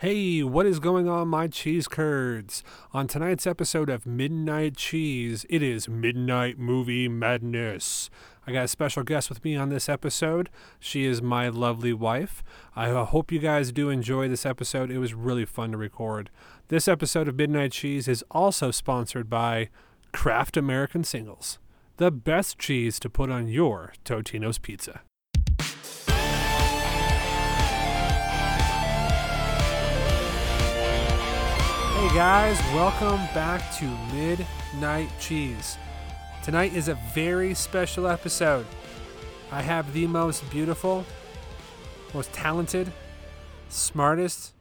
Hey, what is going on, my cheese curds? On tonight's episode of Midnight Cheese, it is Midnight Movie Madness. I got a special guest with me on this episode. She is my lovely wife. I hope you guys do enjoy this episode. It was really fun to record. This episode of Midnight Cheese is also sponsored by Kraft American Singles, the best cheese to put on your Totino's pizza. Hey guys, welcome back to Midnight Cheese. Tonight is a very special episode. I have the most beautiful, most talented, smartest,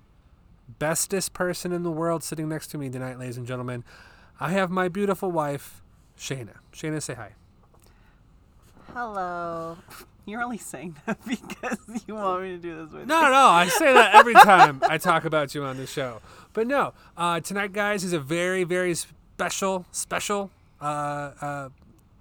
bestest person in the world sitting next to me tonight, ladies and gentlemen. I have my beautiful wife, Shaina. Shaina, say hi. Hello. You're only saying that because you want me to do this with No, you. no, no, I say that every time I talk about you on the show. But no, uh, tonight, guys, is a very, very special, special uh, uh,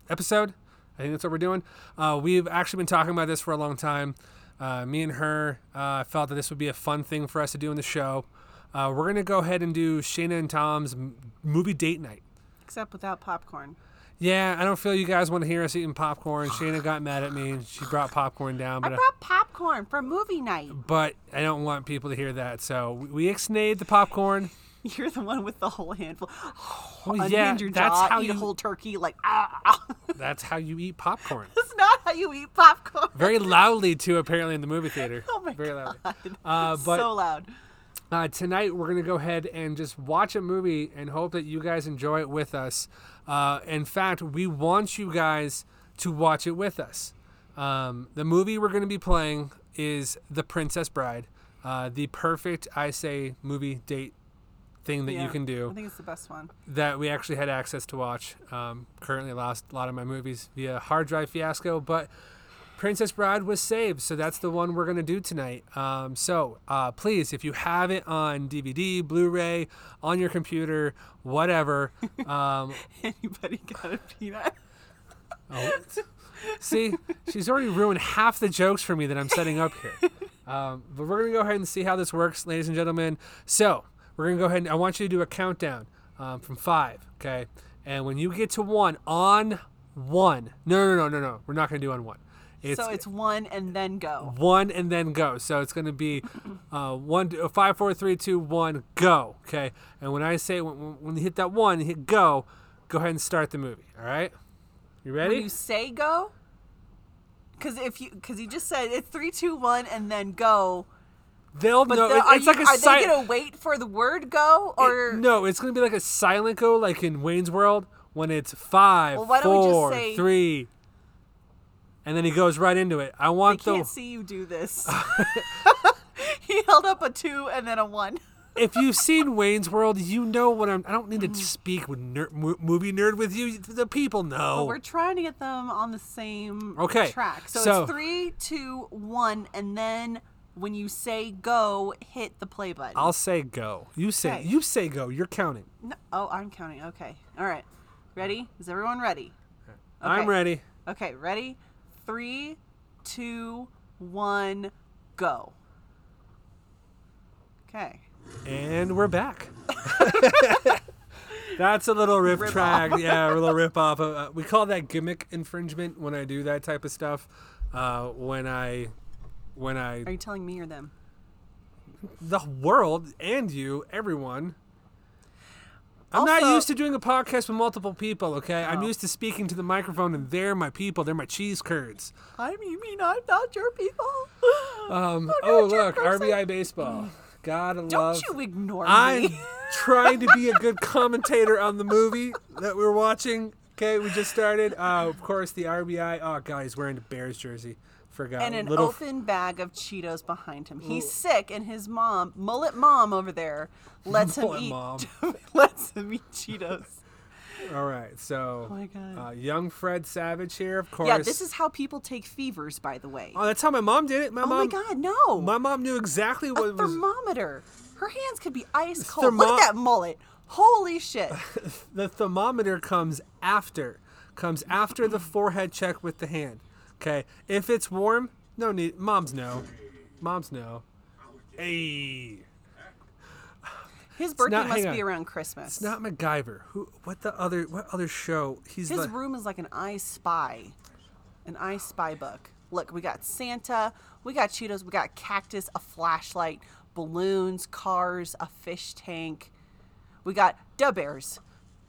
episode. I think that's what we're doing. Uh, we've actually been talking about this for a long time. Uh, me and her uh, felt that this would be a fun thing for us to do in the show. Uh, we're going to go ahead and do Shaina and Tom's m- movie date night. Except without popcorn. Yeah, I don't feel you guys want to hear us eating popcorn. Shaina got mad at me. She brought popcorn down, But I brought popcorn for movie night. but I don't want people to hear that. So we- ixnayed the popcorn. You're the one with the whole handful. Well, yeah, that's jaw, how eat you a whole turkey like ah. ah. that's how you eat popcorn. That's not how you eat popcorn. Very loudly too, apparently in the movie theater. Oh my Very loudly. god. Uh, but so loud. uh, tonight we're gonna go ahead and just watch a movie and hope that you guys enjoy it with us. Uh, in fact, we want you guys to watch it with us. Um, the movie we're gonna be playing is The Princess Bride, uh, the perfect, I say, movie date thing that you can do. I think it's the best one. that we actually had access to watch. Um, currently, lost a lot of my movies via hard drive fiasco, but Princess Bride was saved, so that's the one we're gonna do tonight. Um, so uh, please, if you have it on DVD, Blu-ray, on your computer, whatever. Um, Anybody got a peanut? oh, see, she's already ruined half the jokes for me that I'm setting up here. Um, but we're gonna go ahead and see how this works, ladies and gentlemen. So we're gonna go ahead and I want you to do a countdown um, from five, okay? And when you get to one, on one, no, no, no, no, no, we're not gonna do on one. It's, so it's one and then go. one and then go. So it's gonna be uh, one, five, four, three, two, one, go. Okay. And when I say when, when you hit that one, hit go. Go ahead and start the movie. All right. You ready? When you say go, because if you because you just said it's three, two, one, and then go. They'll But know. the- are, it's you, like a are si- they gonna wait for the word go or no, it's gonna be like a silent go, like in Wayne's World, when it's five, Well, why don't we just four, three, and then he goes right into it. I want the. I can't see you do this? he held up a two and then a one. if you've seen Wayne's World, you know what I'm. I don't need Mm. to speak with ner- movie nerd with you. The people know. We're trying to get them on the same. Okay, track. So, so- it's three, two, one, and then when you say go, hit the play button. I'll say go. You say Okay. you say go. You're counting. No, oh, I'm counting. Okay. All right. Ready? Is everyone ready? Okay. I'm ready. Okay, ready? Three, two, one, go. Okay. And we're back. That's a little rip, Rip track. off. Yeah, a little rip off. Uh, we call that gimmick infringement when I do that type of stuff. Uh, when I, when I, Are you telling me or them? the world and you, everyone. I'm not used to doing a podcast with multiple people. Okay, I'm Oh. used to speaking to the microphone, and they're my people. They're my cheese curds. I mean, you mean I'm not your people? Um, oh look. RBI baseball. Gotta Don't love. you ignore me. I'm trying to be a good commentator on the movie that we're watching. Okay, we just started. Uh, of course, the RBI. Oh, God, he's wearing a Bears jersey. Forgot. and an Little. open bag of Cheetos behind him. He's sick, and his mom, mullet mom over there, lets him eat. mom. lets him eat Cheetos. All right, so Oh. Uh, young Fred Savage here, of course. Yeah, this is how people take fevers, by the way. Oh, that's how my mom did it. My oh mom. my God, no! My mom knew exactly a what was. thermometer. Her hands could be ice cold. Look at that mullet. Holy shit! the thermometer comes after. Comes after the forehead check with the hand. Okay, if it's warm, no need. Moms know. Moms know. Hey. His birthday not- must be around Christmas. It's not MacGyver. Who? What the other? What other show? He's His the. room is like an I Spy, an I Spy book. Look, we got Santa, we got Cheetos, we got cactus, a flashlight, balloons, cars, a fish tank. We got Da Bears.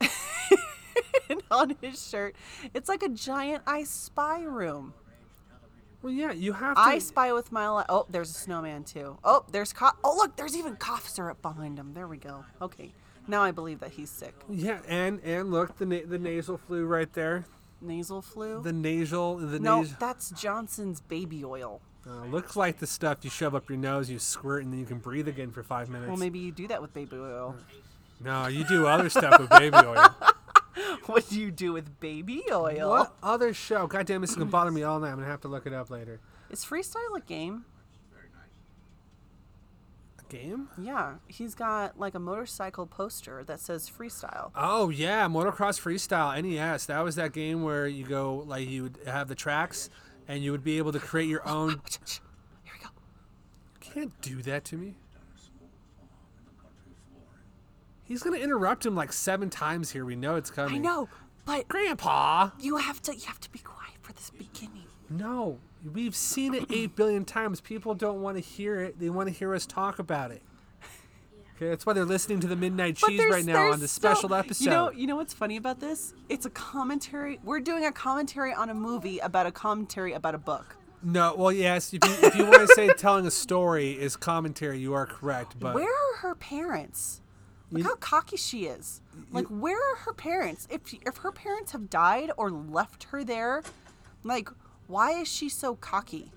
on his shirt, it's like a giant I Spy room. Well, yeah, you have to. I Spy with my life. Oh, there's a snowman too. Oh, there's cough. Oh, look, there's even cough syrup behind him. There we go. Okay, now I believe that he's sick. Yeah, and and look, the na- the nasal flu right there. Nasal flu. The nasal, the no, nasal. that's Johnson's baby oil. Uh, looks like the stuff you shove up your nose, you squirt, and then you can breathe again for five minutes. Well, maybe you do that with baby oil. No, you do other stuff with baby oil. what do you do with baby oil? What other show? God damn, this is gonna bother me all night. I'm gonna have to look it up later. Is freestyle a game? A game? Yeah, he's got like a motorcycle poster that says freestyle. Oh yeah, Motocross Freestyle NES. That was that game where you go like you would have the tracks, and you would be able to create your own. Here we go. Can't do that to me. He's gonna interrupt him like seven times here. We know it's coming. I know, but Grandpa. you have to you have to be quiet for this beginning. No, we've seen it eight billion times. People don't want to hear it. They want to hear us talk about it. Okay, that's why they're listening to the Midnight Cheese right now on the special episode. You know, you know what's funny about this? It's a commentary. We're doing a commentary on a movie about a commentary about a book. no, well, yes. If you, if you want to say telling a story is commentary, you are correct. But Where are her parents? Look how cocky she is. Like, where are her parents? If if her parents have died or left her there, like, why is she so cocky?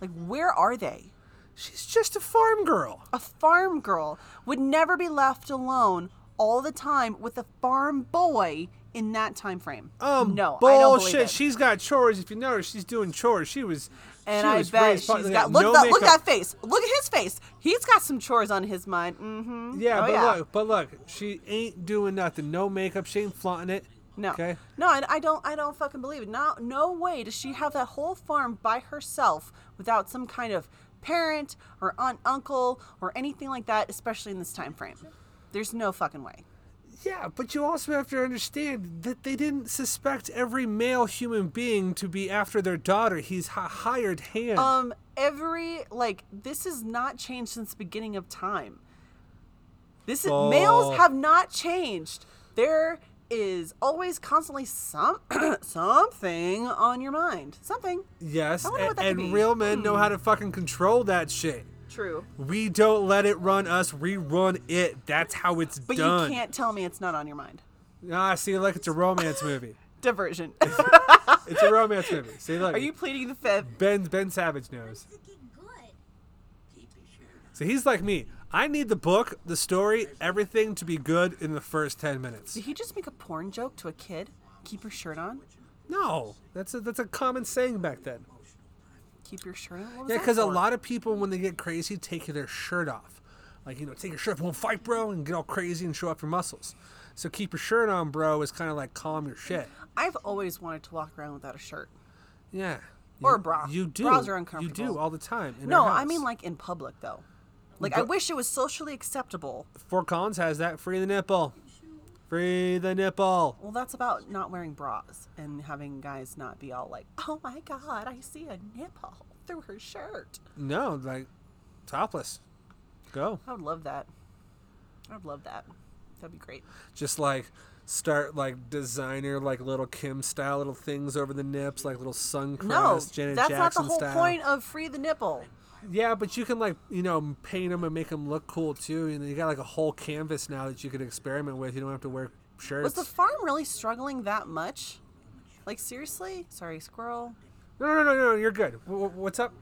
Like, where are they? she's just a farm girl. A farm girl would never be left alone all the time with a farm boy in that time frame. Um, no, I don't believe bullshit. it. She's got chores. If you notice, she's doing chores. She was. And I bet she's got look no that look at that face. Look at his face. He's got some chores on his mind. Mm-hmm. Yeah, oh, but yeah. look, but look, she ain't doing nothing. No makeup. She ain't flaunting it. No. Okay. No, I, I don't. I don't fucking believe it. No, no way does she have that whole farm by herself without some kind of parent or aunt, uncle, or anything like that. Especially in this time frame. There's no fucking way. Yeah, but you also have to understand that they didn't suspect every male human being to be after their daughter. He's a hired hand. Um, every like this has not changed since the beginning of time. This is Oh. males have not changed. There is always constantly some something on your mind. Something. yes, I wonder a- what that and. Hmm. real men know how to fucking control that shit. True. We don't let it run us. We run it. That's how it's But done. you can't tell me it's not on your mind. Ah, see, look, it's a romance movie. Diversion. It's a romance movie. See, look. Are you pleading the fifth? Ben Ben Savage knows. So he's like me. I need the book, the story, everything to be good in the first ten minutes. Did he just make a porn joke to a kid? Keep your shirt on. No, that's a that's a common saying back then. Keep your shirt on. Yeah, because a lot of people when they get crazy take their shirt off. Like you know, take your shirt off, won't fight, bro, and get all crazy and show off your muscles. So keep your shirt on, bro, is kind of like calm your shit. I've always wanted to walk around without a shirt. Yeah. Or a bra. You do. Bras are uncomfortable. You do all the time. No, I mean like in public though. Like I wish it was socially acceptable. Fort Collins has that. Free the nipple. Free the nipple. Well, that's about not wearing bras and having guys not be all like, "Oh my god, I see a nipple through her shirt." No, like topless. Go. I would love that. I would love that. That'd be great. Just like start like designer like Lil' Kim style little things over the nips, like little sun No, crest, Janet that's Jackson not the whole style. point of free the nipple. Yeah, but you can like you know paint them and make them look cool too. You know, you got like a whole canvas now that you can experiment with. You don't have to wear shirts. Was the farm really struggling that much? Like seriously? Sorry, squirrel. No, no, no, no. You're good. W- what's up?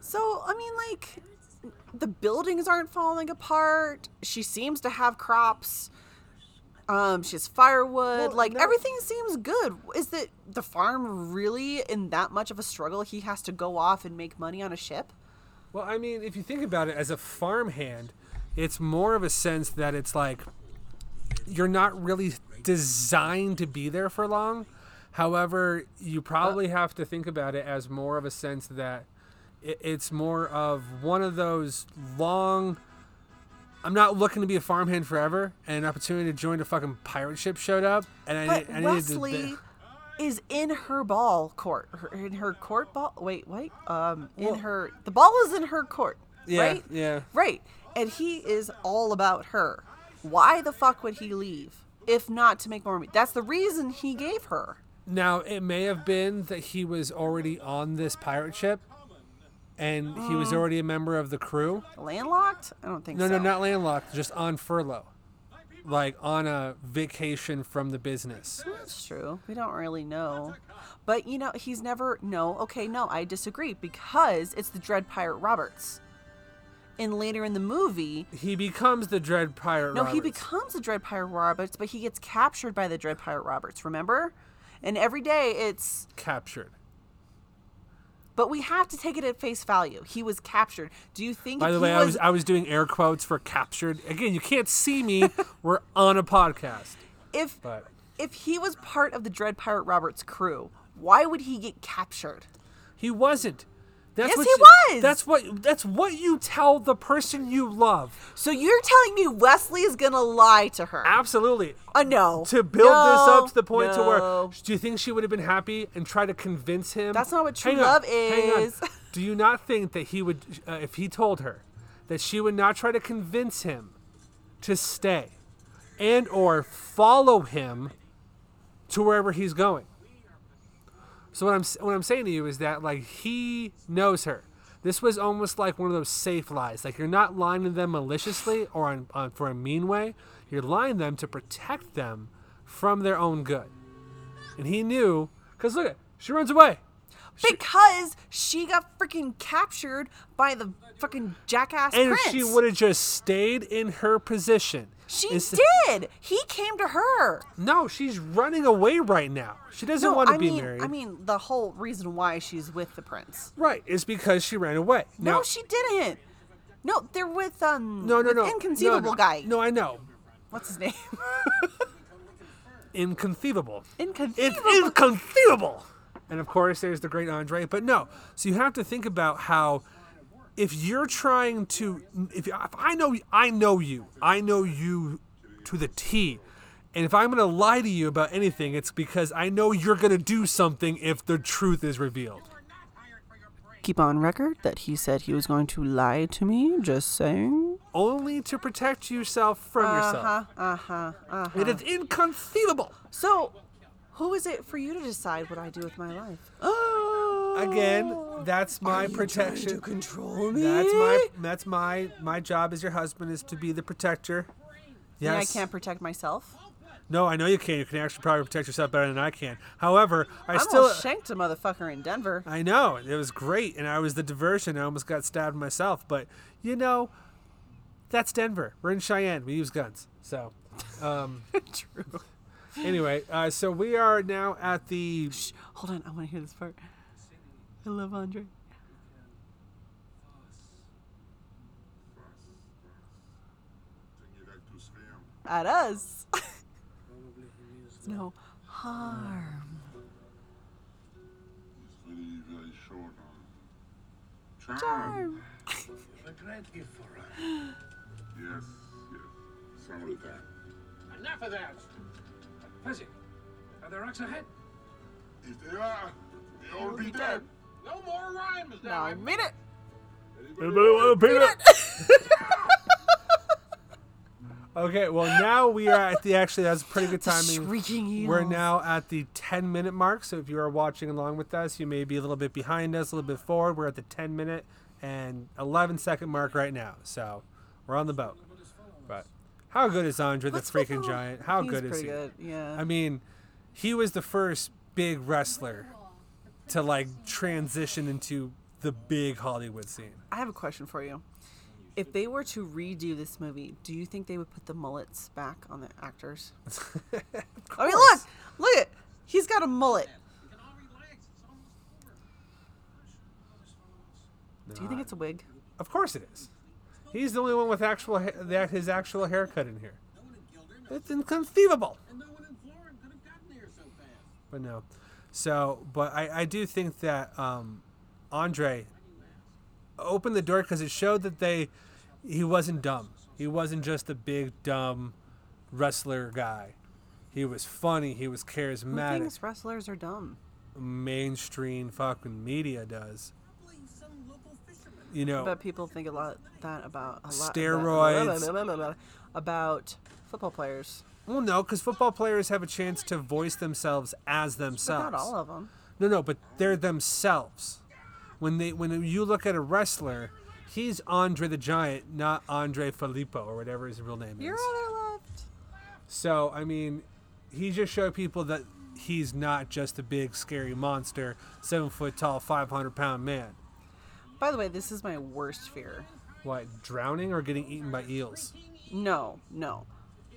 So, I mean, like, the buildings aren't falling apart. She seems to have crops. Um, she has firewood. Well, like, no. everything seems good. Is that the farm really in that much of a struggle? He has to go off and make money on a ship? Well, I mean, if you think about it, as a farmhand, it's more of a sense that it's like you're not really designed to be there for long. However, you probably have to think about it as more of a sense that it, it's more of one of those long I'm not looking to be a farmhand forever, and an opportunity to join a fucking pirate ship showed up, and I, But I needed Wesley to. is in her ball court. Her, in her court ball. Wait, wait. Um, in Well- her. The ball is in her court. Yeah, right. yeah. Right. And he is all about her. Why the fuck would he leave if not to make more money? That's the reason he gave her. Now, it may have been that he was already on this pirate ship, and he Mm. was already a member of the crew. Landlocked? I don't think No, so. no, no, not landlocked, just on furlough, like on a vacation from the business. That's true. We don't really know. But you know, he's never no, okay, no, I disagree because it's the Dread Pirate Roberts. And later in the movie, He becomes the Dread Pirate. no, he Roberts. becomes the Dread Pirate Roberts, but he gets captured by the Dread Pirate Roberts, remember? And every day it's captured. But we have to take it at face value. He was captured. Do you think By the he way, I was, was I was doing air quotes for captured. Again, you can't see me. We're on a podcast, if but if he was part of the Dread Pirate Roberts crew, why would he get captured? he wasn't. That's Yes, what he you- was! That's what that's what you tell the person you love. So you're telling me Wesley is gonna lie to her? Absolutely. Uh, no. To build this up to the point to where do you think she would have been happy and try to convince him? That's not what true Hang love hang on. is. Do you not think that he would, uh, if he told her, that she would not try to convince him to stay, and or follow him to wherever he's going? So what I'm what I'm saying to you is that like he knows her. This was almost like one of those safe lies. Like you're not lying to them maliciously or on, on, for a mean way. You're lying them to protect them from their own good. And he knew because look, at she runs away. Because she got freaking captured by the fucking jackass And prince. if she would have just stayed in her position, She did. He came to her. No, she's running away right now. She doesn't No, want to I be mean, married. I mean, the whole reason why she's with the prince. right, is because she ran away. No, she didn't. No, they're with um. no, no, no, Inconceivable no, no. guy. No, I know. What's his name? Inconceivable. Inconceivable. It's Inconceivable. inconceivable. And of course, there's the great Andre. But no, so you have to think about how if you're trying to, if, if I know, I know you, I know you to the T. And if I'm going to lie to you about anything, it's because I know you're going to do something if the truth is revealed. Keep on record that he said he was going to lie to me. Just saying. Only to protect yourself from Uh yourself. huh. Uh huh. Uh huh. It is inconceivable. So, who is it for you to decide what I do with my life? Again, that's my protection. to control me. That's my that's my my job as your husband is to be the protector. Yeah, I can't protect myself. No, I know you can. You can actually probably protect yourself better than I can. However, I I still shanked a motherfucker in Denver. I know it was great, and I was the diversion. I almost got stabbed myself, but you know, that's Denver. We're in Cheyenne. We use guns. So, um, True. anyway, uh, so we are now at the Shh, hold on, I want to hear this part. I love Andre. At us. no harm. very, very short on Charm. A great gift for us. Yes, yes. Some of the time. Enough of that. Fezzik, are there rocks ahead? If they are, they all be dead. No more rhymes No, now. I mean it. Anybody want a peanut? okay, well now we are at the actually that's pretty good timing. Shrieking eels. We're now at the 10 minute mark, so if you are watching along with us, you may be a little bit behind us, a little bit forward. We're at the 10 minute and 11 second mark right now, so we're on the boat. But how good is Andre the with freaking giant? How He's good is he? good. Yeah. I mean, he was the first big wrestler to like transition into the big Hollywood scene. I have a question for you. If they were to redo this movie, do you think they would put the mullets back on the actors? I mean, look, look at, he's got a mullet. We can all relax. It's almost over. Do you think it's a wig? Of course it is. He's the only one with actual ha- that his actual haircut in here. No one in Guilder, It's inconceivable. and no one in Florin could have gotten here so fast. But no. So, but I, I do think that um, Andre opened the door because it showed that they he wasn't dumb. He wasn't just a big dumb wrestler guy. He was funny. He was Who charismatic. thinks wrestlers are dumb? Mainstream fucking media does. You know, But people think a lot that about a lot Steroids. about football players, well, no, because football players have a chance to voice themselves as but themselves. not all of them. No, no, but they're themselves. When they when you look at a wrestler, he's Andre the Giant, not Andre Filippo or whatever his real name Your is. other left. So I mean, he just showed people that he's not just a big scary monster, seven foot tall, five hundred pound man. By the way, this is my worst fear. What drowning or getting eaten by eels? No, no,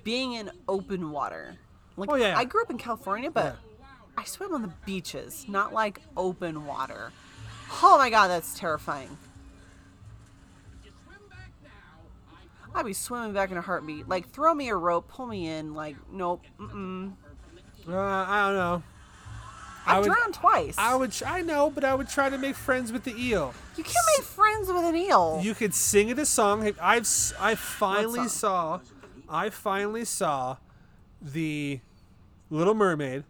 being in open water. Like Oh, yeah, yeah. I grew up in California, but I swim on the beaches, not like open water. Oh my god, that's terrifying. I'd be swimming back in a heartbeat. Like, throw me a rope, pull me in. Like, nope. Mm-mm. Uh, I don't know. I I've would- drowned twice. I would. I know, but I would try to make friends with the eel. you can't make friends with an eel. You could sing it a song. I've s- I finally saw, I finally saw, the Little Mermaid.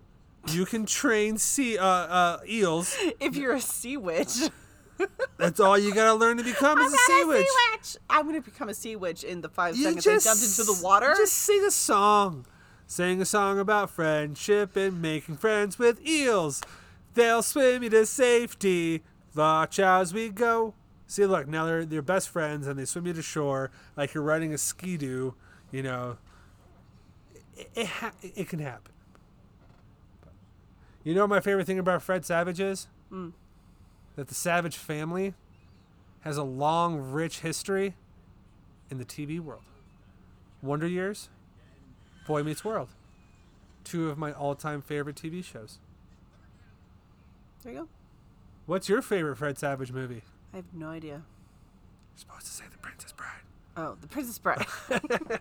You can train sea uh, uh, eels. if you're a sea witch. That's all you gotta learn to become I'm is a sea a witch. sea witch. I'm gonna become a sea witch in the five You seconds I just jumped into the water. Just sing a song. Sing a song about friendship and making friends with eels. They'll swim you to safety. Watch as we go. See, look, now they're they're best friends and they swim you to shore like you're riding a ski-doo. You know, it it, ha- it can happen. You know my favorite thing about Fred Savage is? Mm. That the Savage family has a long, rich history in the TV world. Wonder Years, Boy Meets World. Two of my all-time favorite TV shows. there you go. What's your favorite Fred Savage movie? I have no idea. You're supposed to say The Princess Bride. Oh, The Princess Bride.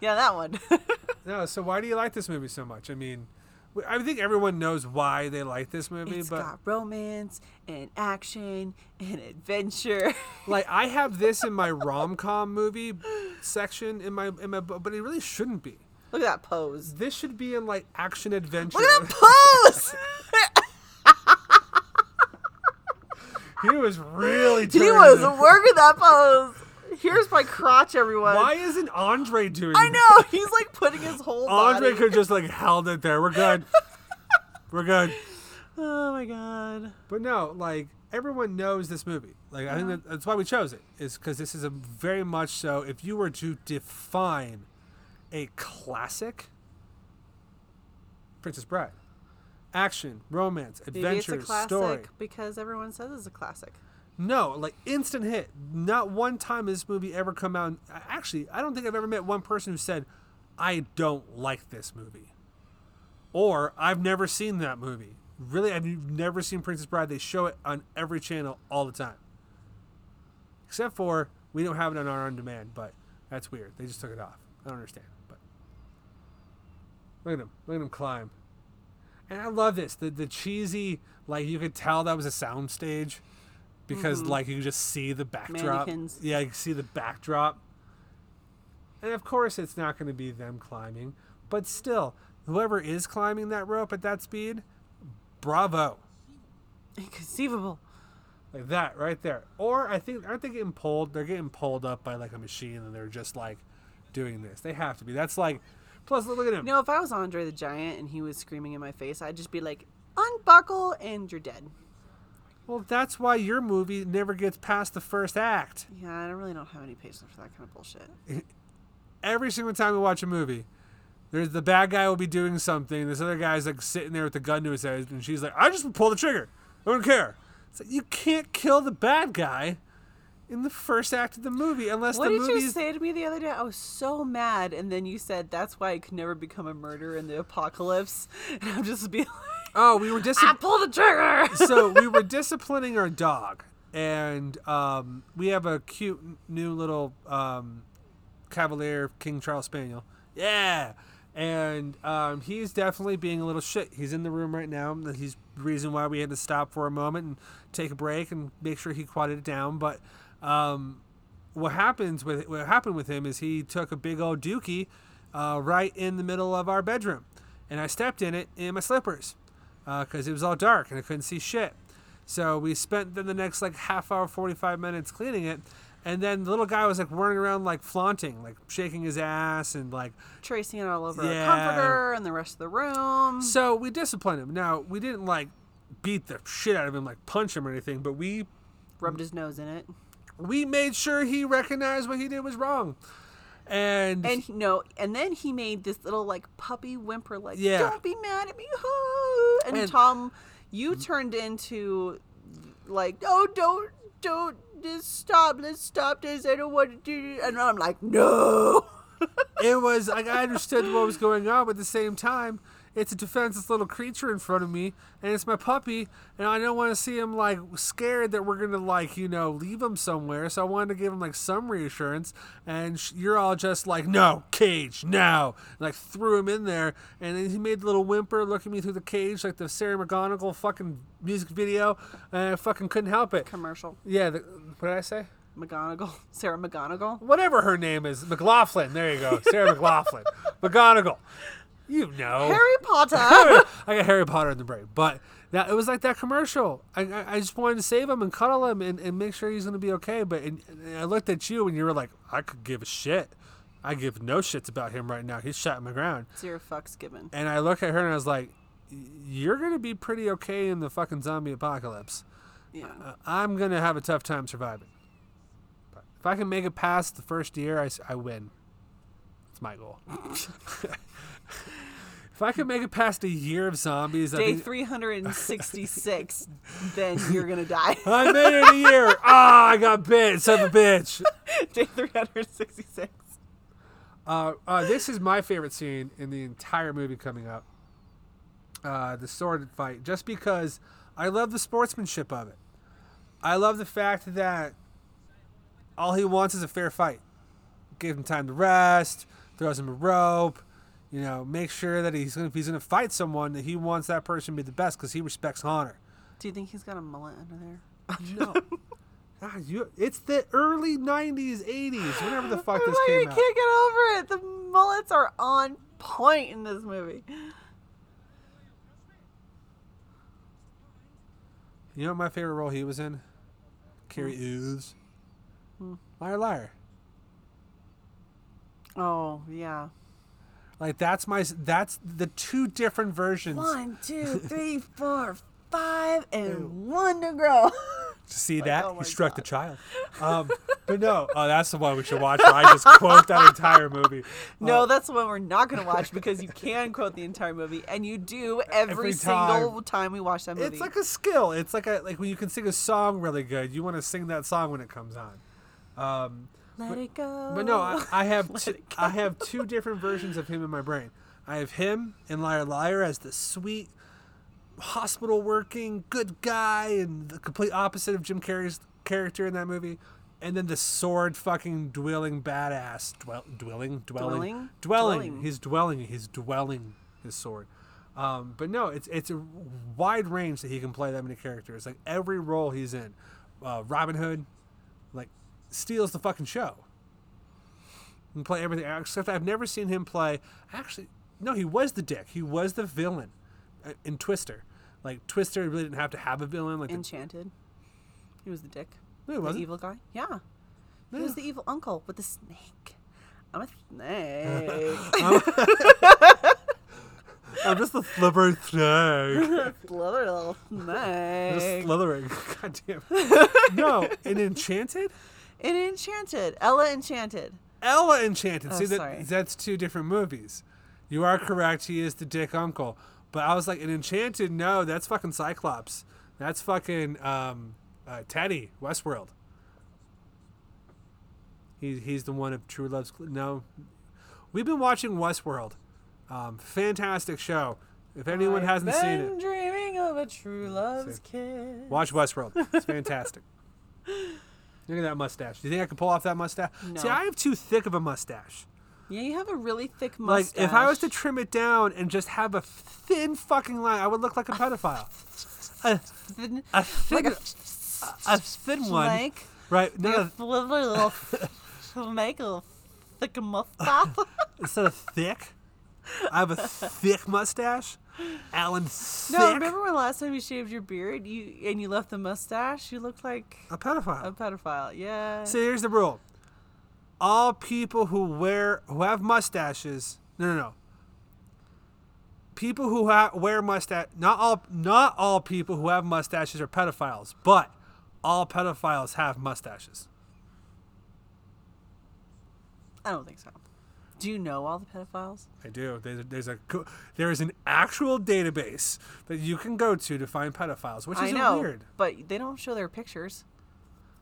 yeah, that one. No, so why do you like this movie so much? I mean, I think everyone knows why they like this movie, it's but got romance and action and adventure. like I have this in my rom-com movie section in my in my bu- but it really shouldn't be. Look at that pose. This should be in like action adventure. Look at that pose. he was really he was working that pose. Here's my crotch, everyone. Why isn't Andre doing I that? know he's like putting his whole Andre body. could just like held it there. We're good. We're good. Oh my god. But no, like everyone knows this movie. Like I think uh-huh. that, that's why we chose it. Is because this is a very much so. If you were to define a classic, Princess Bride, action, romance, adventure, it's a classic story. because everyone says it's a classic. No, like instant hit. Not one time has this movie ever come out. Actually, I don't think I've ever met one person who said, "I don't like this movie," or "I've never seen that movie." Really, I've never seen Princess Bride. They show it on every channel all the time, except for we don't have it on our on demand. But that's weird. They just took it off. I don't understand. But look at him. Look at him climb. And I love this. The the cheesy like you could tell that was a sound because mm-hmm. like you could just see the backdrop. Mannequins. Yeah, you can see the backdrop. And of course it's not going to be them climbing, but still, whoever is climbing that rope at that speed, bravo. Inconceivable. Like that right there. Or I think aren't they getting pulled? They're getting pulled up by like a machine and they're just like doing this. They have to be. That's like plus look at him. You know, if I was Andre the Giant and he was screaming in my face, I'd just be like, unbuckle and you're dead. Well, that's why your movie never gets past the first act. Yeah, I don't really don't have any patience for that kind of bullshit. Every single time we watch a movie, there's the bad guy will be doing something. This other guy's like sitting there with the gun to his head, and she's like, "I just pull the trigger. I don't care." It's like you can't kill the bad guy in the first act of the movie unless What the movie. What did you say to me the other day? I was so mad, and then you said that's why I could never become a murderer in the apocalypse. And I'm just being like, Oh, we were dis- I pull the trigger. so we were disciplining our dog, and um, we have a cute new little um, Cavalier King Charles Spaniel. Yeah, and um, he's definitely being a little shit. He's in the room right now. and He's the reason why we had to stop for a moment and take a break and make sure he quieted it down. But um, what happens with what happened with him is he took a big old dookie uh, right in the middle of our bedroom, and I stepped in it in my slippers Uh, because it was all dark and I couldn't see shit. So we spent then the next like half hour, forty five minutes cleaning it. And then the little guy was like running around like flaunting, like shaking his ass and like Tracing it all over Yeah. comforter and the rest of the room. So we disciplined him. Now we didn't like beat the shit out of him, like punch him or anything, but we Rubbed his nose in it. we made sure he recognized what he did was wrong. And, And no, and then he made this little like puppy whimper, like Yeah. "Don't be mad at me," hoo." and, And- Tom, you turned into like, "Oh, don't, don't, just stop, let's stop this. I don't want to do," it." and I'm like, "No." it was like I understood what was going on, but at the same time, it's a defenseless little creature in front of me, and it's my puppy, and I don't want to see him like scared that we're gonna like you know leave him somewhere. So I wanted to give him like some reassurance, and sh- you're all just like no cage now, like threw him in there, and then he made a little whimper, looking me through the cage like the Sarah McGonagall fucking music video, and I fucking couldn't help it. Commercial. Yeah, the, what did I say? McGonagall, Sarah McGonagall. whatever her name is, McLachlan. There you go, Sarah McLachlan, McGonagall. You know, Harry Potter. I got Harry Potter in the brain, but that it was like that commercial. I, I, I just wanted to save him and cuddle him and, and make sure he's gonna be okay. But and, and I looked at you and you were like, I could give a shit. I give no shits about him right now. He's shot in the ground. Zero fucks given. And I looked at her and I was like, You're gonna be pretty okay in the fucking zombie apocalypse. Yeah. Uh, I'm gonna have a tough time surviving. But if I can make it past the first year, I, I win. That's my goal. if I can make it past a year of zombies, Day think 366, then you're gonna die. I made it a year. Ah, I got bit, son of a bitch. Day 366. Uh, uh, this is my favorite scene in the entire movie coming up. Uh, the sword fight, just because I love the sportsmanship of it. I love the fact that all he wants is a fair fight. Give him time to rest, throws him a rope, you know, make sure that he's gonna, if he's going to fight someone, that he wants that person to be the best because he respects honor. Do you think he's got a mullet under there? No. Ah, you, it's the early 90s, 80s, whenever the fuck this like, came I out. can't get over it. The mullets are on point in this movie. You know what my favorite role he was in? Cary Elwes. Liar, liar. Oh yeah. Like that's my that's the two different versions. One, two, three, four, five, and one to grow. See that oh he my struck the child. Um, but no, oh, that's the one we should watch. I just quote that entire movie. no, that's the one we're not going to watch because you can quote the entire movie, and you do every, Every single time we watch that movie. It's like a skill. It's like a like when you can sing a song really good. You want to sing that song when it comes on. Um, Let it go. But no, I, I have two. I have two different versions of him in my brain. I have him in Liar Liar as the sweet hospital working good guy and the complete opposite of Jim Carrey's character in that movie. And then the sword fucking dwelling badass. Dwell, dwelling? Dwelling? Dwelling? Dwelling. He's dwelling. He's dwelling his sword. Um, but no, it's it's a wide range that he can play that many characters. Like every role he's in. Uh, Robin Hood, steals the fucking show. Can play everything. Except I've never seen him play. Actually, no, he was the dick. He was the villain uh, in Twister. Like Twister really didn't have to have a villain. Like the, Enchanted. He was the dick. No, he the wasn't. evil guy. Yeah. He Yeah. was the evil uncle with the snake. I'm a snake. I'm just a slippery snake. Slither little just snake. slithering. God damn. No, in Enchanted. In Enchanted. Ella Enchanted. Ella Enchanted. Oh, See that sorry. that's two different movies. You are correct. He is the dick uncle. But I was like, in Enchanted, no, that's fucking Cyclops. That's fucking um, uh, Teddy Westworld. He's he's the one of True Love's. No, we've been watching Westworld. Um, fantastic show. If anyone I've hasn't seen been it, dreaming of a true love's kiss. watch Westworld. It's fantastic. Look at that mustache. Do you think I can pull off that mustache? See, I have too thick of a mustache. Yeah, you have a really thick mustache. Like if I was to trim it down and just have a thin fucking line, I would look like a pedophile. a, Thin- a thin, like a a thin one, Like right? You Not a, little make a thick mustache. instead of thick, I have a thick mustache. Alan Thicke. no, remember when last time you shaved your beard, you and you left the mustache? You looked like a pedophile. a pedophile. Yeah. See, here's the rule. All people who wear who have mustaches, no, no, no. People who ha- wear mustache, not all, not all people who have mustaches are pedophiles, but all pedophiles have mustaches. I don't think so. Do you know all the pedophiles? I do. There's a, there's a there is an actual database that you can go to to find pedophiles, which I is know, weird. but they don't show their pictures.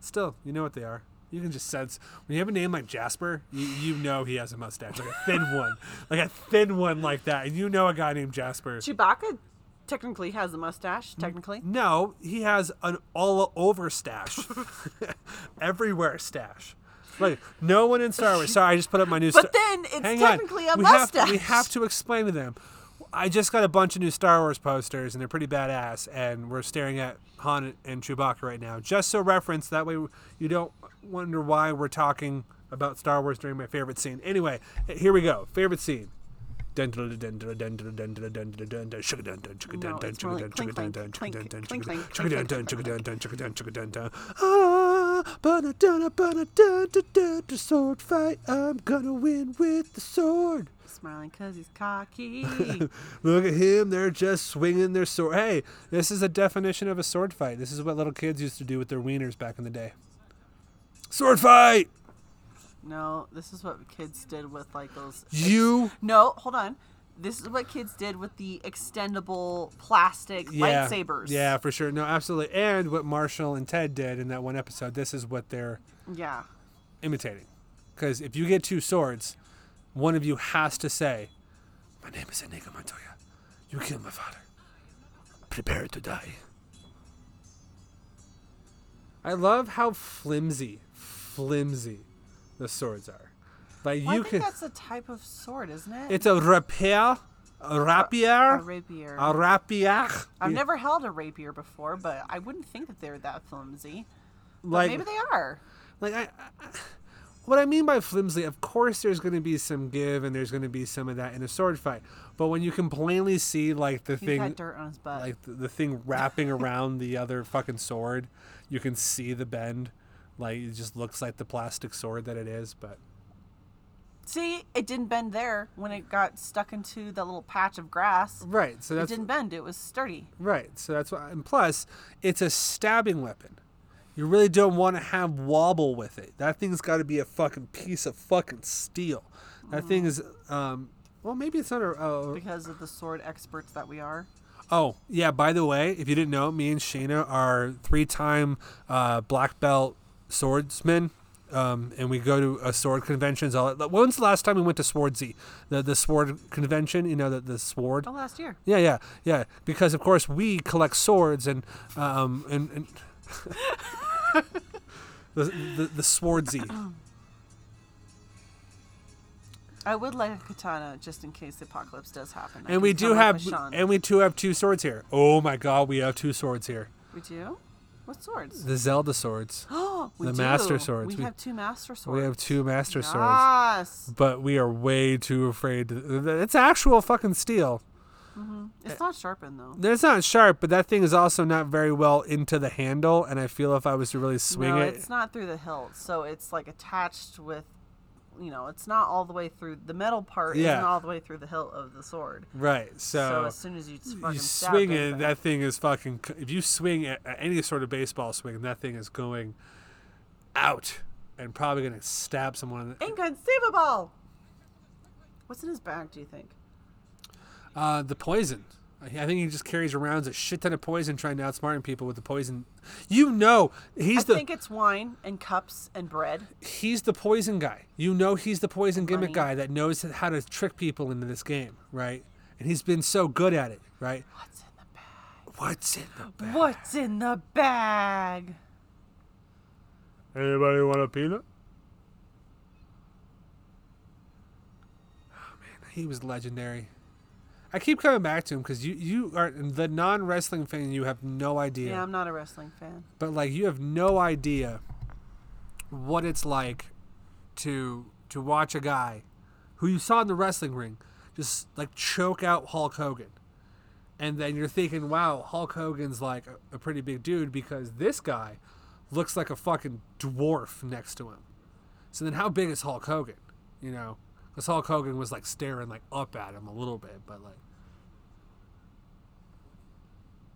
Still, you know what they are. You can just sense when you have a name like Jasper, you, you know he has a mustache, like a thin one, like a thin one like that, and you know a guy named Jasper. Chewbacca technically has a mustache. Technically, No, he has an all over stash, everywhere stash. Like no one in Star Wars. Sorry, I just put up my new. But then it's Hang technically on. a we mustache. Have, we have to explain to them. I just got a bunch of new Star Wars posters, and they're pretty badass. And we're staring at Han and Chewbacca right now, just so reference. That way, you don't wonder why we're talking about Star Wars during my favorite scene. Anyway, here we go. Favorite scene. No, it's more like clink, clink, clink, clink sword fight I'm gonna win with the sword smiling because he's cocky. Look at him. They're just swinging their sword. Hey, this is a definition of a sword fight. This is what little kids used to do with their wieners back in the day. Sword fight! no, this is what kids did with like those. You. No, hold on. This is what kids did with the extendable plastic Yeah. lightsabers. Yeah, for sure. No, absolutely. And what Marshall and Ted did in that one episode, this is what they're Yeah. imitating. Because if you get two swords, one of you has to say, My name is Inigo Montoya. You killed my father. Prepare to die. I love how flimsy, flimsy the swords are. Like Well, you I think can. that's a type of sword, isn't it? It's a rapier, a rapier, a rapier. a rapier. I've never held a rapier before, but I wouldn't think that they're that flimsy. But like maybe they are. like I, I what I mean by flimsy, of course there's going to be some give and there's going to be some of that in a sword fight. But when you can plainly see like the He's thing got dirt on his butt. like the, the thing wrapping around the other fucking sword, you can see the bend. Like it just looks like the plastic sword that it is, but See, it didn't bend there when it got stuck into the little patch of grass. right. So It didn't bend. It was sturdy. right. So that's why. And plus, it's a stabbing weapon. You really don't want to have wobble with it. That thing's got to be a fucking piece of fucking steel. That thing is, um, well, maybe it's not a. a Because of the sword experts that we are. Oh, yeah, by the way, if you didn't know, me and Shaina are three time uh, black belt swordsmen. Um, and we go to a sword conventions. All when's the last time we went to Swordsy, the the sword convention? You know the the sword. Oh, last year. Yeah, yeah, yeah. Because of course we collect swords and um and, and the, the the swordsy. I would like a katana just in case the apocalypse does happen. I And we do have and we do have two swords here. Oh my God, we have two swords here. we do. What swords? The Zelda swords. Oh, the do. master swords. We, We- have two master swords. We have two master swords. Yes. but we are way too afraid. To, it's actual fucking steel. Mm-hmm. It's eh. not sharpened though. It's not sharp, but that thing is also not very well into the handle. And I feel if I was to really swing no, it, it's not through the hilt, so it's like attached with, you know, it's not all the way through. The metal part Yeah. isn't all the way through the hilt of the sword. right? So, So, as soon as you fucking you swing it, that thing is fucking. If you swing at, at any sort of baseball swing, that thing is going out and probably gonna stab someone. in the- inconceivable. What's in his bag? Do you think? Uh, the poison. I I think he just carries around a shit ton of poison, trying to outsmart people with the poison. You know, he's I the think it's wine and cups and bread. he's the poison guy. You know he's the poison gimmick Money. guy that knows how to trick people into this game, right? And he's been so good at it, right? What's in the bag? What's in the bag? What's in the bag? Anybody want a peanut? Oh man, he was legendary. I keep coming back to him because you you are the non wrestling fan. You have no idea, Yeah, I'm not a wrestling fan. but like you have no idea what it's like to to watch a guy who you saw in the wrestling ring just like choke out Hulk Hogan. And then you're thinking, wow, Hulk Hogan's like a, a pretty big dude because this guy looks like a fucking dwarf next to him. So then how big is Hulk Hogan? You know? Because Hulk Hogan was like staring like up at him a little bit, but like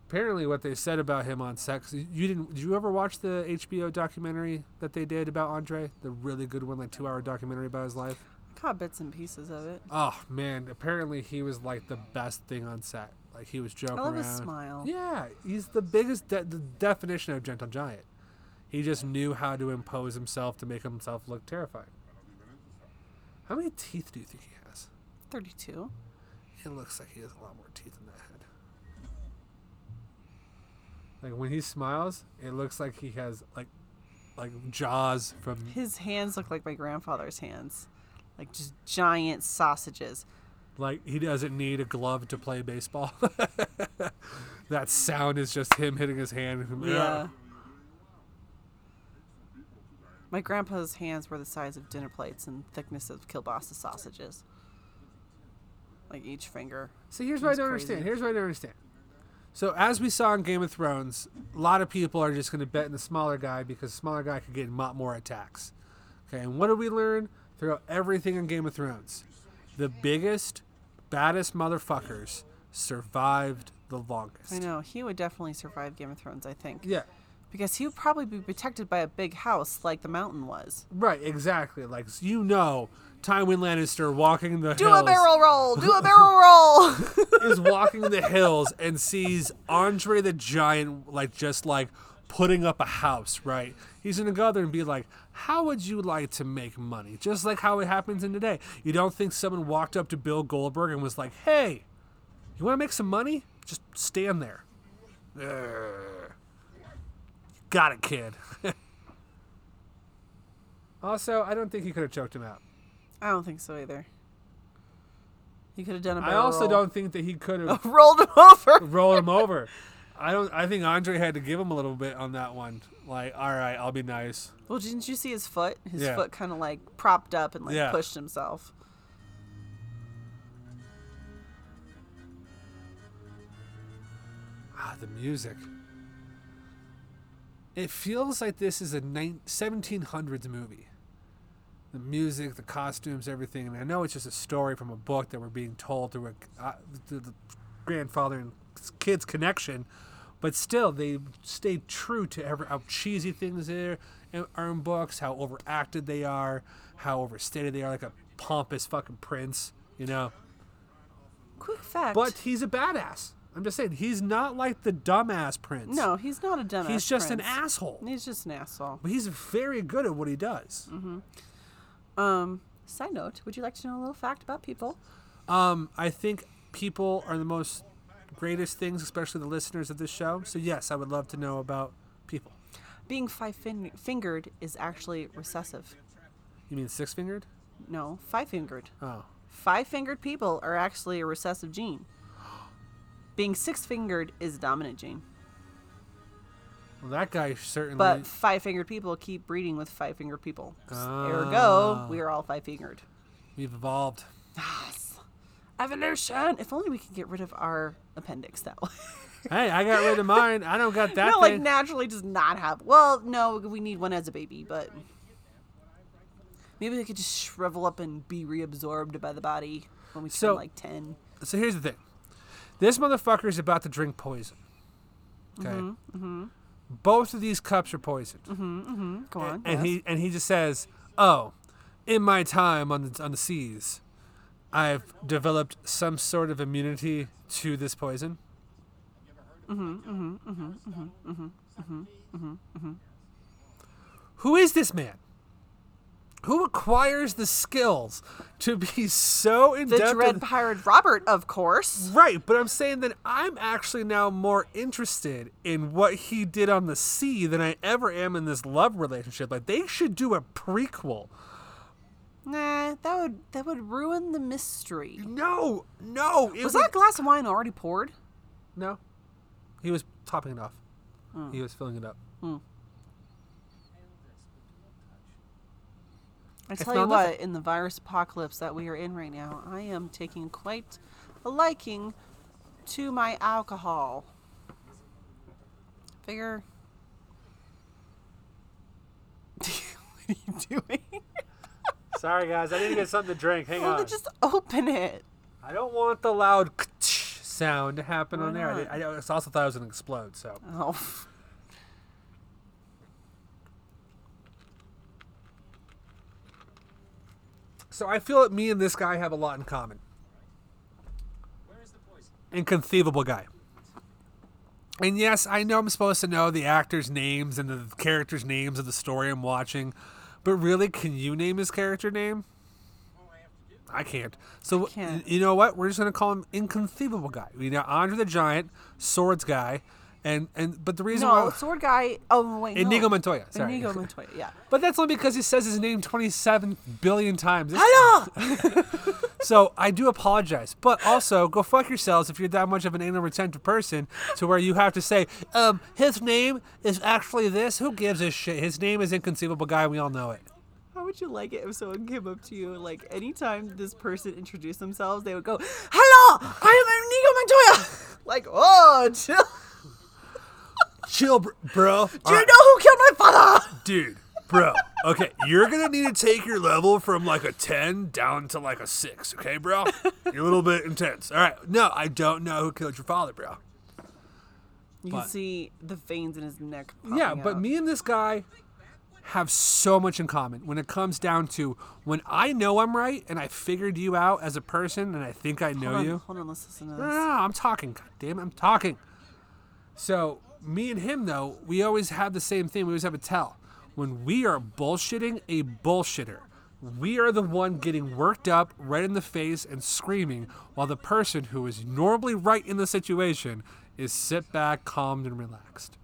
apparently what they said about him on sex you didn't did you ever watch the hbo documentary that they did about andre? The really good one like two hour documentary about his life? I Caught bits and pieces of it. oh man. Apparently he was like the best thing on set. Like he was joking I love around. his smile. yeah. He's the biggest de- the definition of gentle giant. He just knew how to impose himself to make himself look terrifying how many teeth do you think he has 32. it looks like he has a lot more teeth in that head like when he smiles it looks like he has like like jaws from His hands look like my grandfather's hands. Like just giant sausages. like he doesn't need a glove to play baseball that sound is just him hitting his hand Yeah. My grandpa's hands were the size of dinner plates and thickness of kielbasa sausages. Like each finger. So here's what I don't crazy. understand. Here's what I don't understand. So, as we saw in Game of Thrones, a lot of people are just going to bet in the smaller guy because the smaller guy could get a lot more attacks. Okay, and what did we learn throughout everything in Game of Thrones? The biggest, baddest motherfuckers survived the longest. I know. He would definitely survive Game of Thrones, I think. Yeah, Because he would probably be protected by a big house like the mountain was. right, exactly. Like, you know, Tywin Lannister walking the hills Do hills. a barrel roll! Do a barrel roll! is walking the hills and sees Andre the Giant like just like putting up a house, right? He's gonna go there and be like, How would you like to make money? Just like how it happens in today. You don't think someone walked up to Bill Goldberg and was like, Hey, you wanna make some money? Just stand there. Ugh. Got it, kid. also, I don't think he could have choked him out. I don't think so either. He could have done a I barrel also roll. don't think that he could have rolled him over. roll him over. I don't. I think Andre had to give him a little bit on that one. Like, all right, I'll be nice. Well, didn't you see his foot? His Yeah. foot kind of like propped up and like Yeah. pushed himself. Ah, the music. It feels like this is a 1700s movie. The music, the costumes, everything. And I know it's just a story from a book that we're being told through a, uh, the, the grandfather and kids connection, but still, they stay true to every, how cheesy things are, are in books, how overacted they are, how overstated they are, like a pompous fucking prince, you know. Quick fact. But he's a badass. I'm just saying, he's not like the dumbass prince. no, he's not a dumbass. he's just an asshole. He's just an asshole. But he's very good at what he does. Mm-hmm. Um, side note, would you like to know a little fact about people? Um, I think people are the most greatest things, especially the listeners of this show. So yes, I would love to know about people. Being five fin- fingered is actually recessive. You mean six fingered? No, five fingered. Oh, Five fingered people are actually a recessive gene. Being six fingered is a dominant gene. well, that guy certainly. But five fingered people keep breeding with five fingered people. Ah. Ergo, we are all five fingered. we've evolved. Yes. Evolution! If only we could get rid of our appendix that way. hey, I got rid of mine. I don't got that no, like naturally does not have. Well, no, we need one as a baby, but maybe they could just shrivel up and be reabsorbed by the body when we turn So- like ten. so here's the thing. This motherfucker is about to drink poison. Okay. Mm-hmm, Both of these cups are poisoned. Mm-hmm, Go on. and yes. he and he just says, "Oh, in my time on the on the seas, I've developed some sort of immunity to this poison." Mhm. Mhm. Mhm. Mhm. Mhm. Who is this man? Who acquires the skills to be so in the? Dread Pirate Robert, of course. Right, but I'm saying that I'm actually now more interested in what he did on the sea than I ever am in this love relationship. Like they should do a prequel. Nah, that would that would ruin the mystery. No, no. Was would- that glass of wine already poured? No. He was topping it off. Hmm. He was filling it up. Hmm. I tell you what, in the virus apocalypse that we are in right now, I am taking quite a liking to my alcohol. Figure. what are you doing? Sorry, guys. I need to get something to drink. Hang oh, Well, then just open it. I don't want the loud sound to happen Why on there. I, I also thought it was going to explode. So Oh. So I feel that me and this guy have a lot in common. Inconceivable guy. And yes, I know I'm supposed to know the actors' names and the characters' names of the story I'm watching, but really, can you name his character name? I can't. So can't. you know what? We're just gonna call him Inconceivable Guy. We know Andre the Giant, Swords Guy, and and but the reason No, why sword guy. Oh wait, Inigo no. Montoya. Sorry. Inigo Montoya. Yeah. But that's only because he says his name 27 billion times. Hello. So I do apologize. But also, go fuck yourselves if you're that much of an anal retentive person to where you have to say, um, his name is actually this. Who gives a shit? His name is Inconceivable Guy. We all know it. How would you like it if someone came up to you, like anytime this person introduced themselves, they would go, "Hello, I am Inigo Montoya." like, oh, chill. Chill, bro. Do you know who killed my father? Dude, bro. Okay, you're going to need to take your level from like a 10 down to like a 6, okay, bro? You're a little bit intense. All right. No, I don't know who killed your father, bro. You But- can see the veins in his neck. Yeah, but out. me and this guy have so much in common when it comes down to when I know I'm right and I figured you out as a person and I think I know Hold on, you. hold on, let's listen to No, no, this. no, I'm talking. God damn it, I'm talking. So me and him though, we always have the same thing. We always have a tell. When we are bullshitting a bullshitter, we are the one getting worked up, right in the face, and screaming, while the person who is normally right in the situation is sit back, calmed, and relaxed.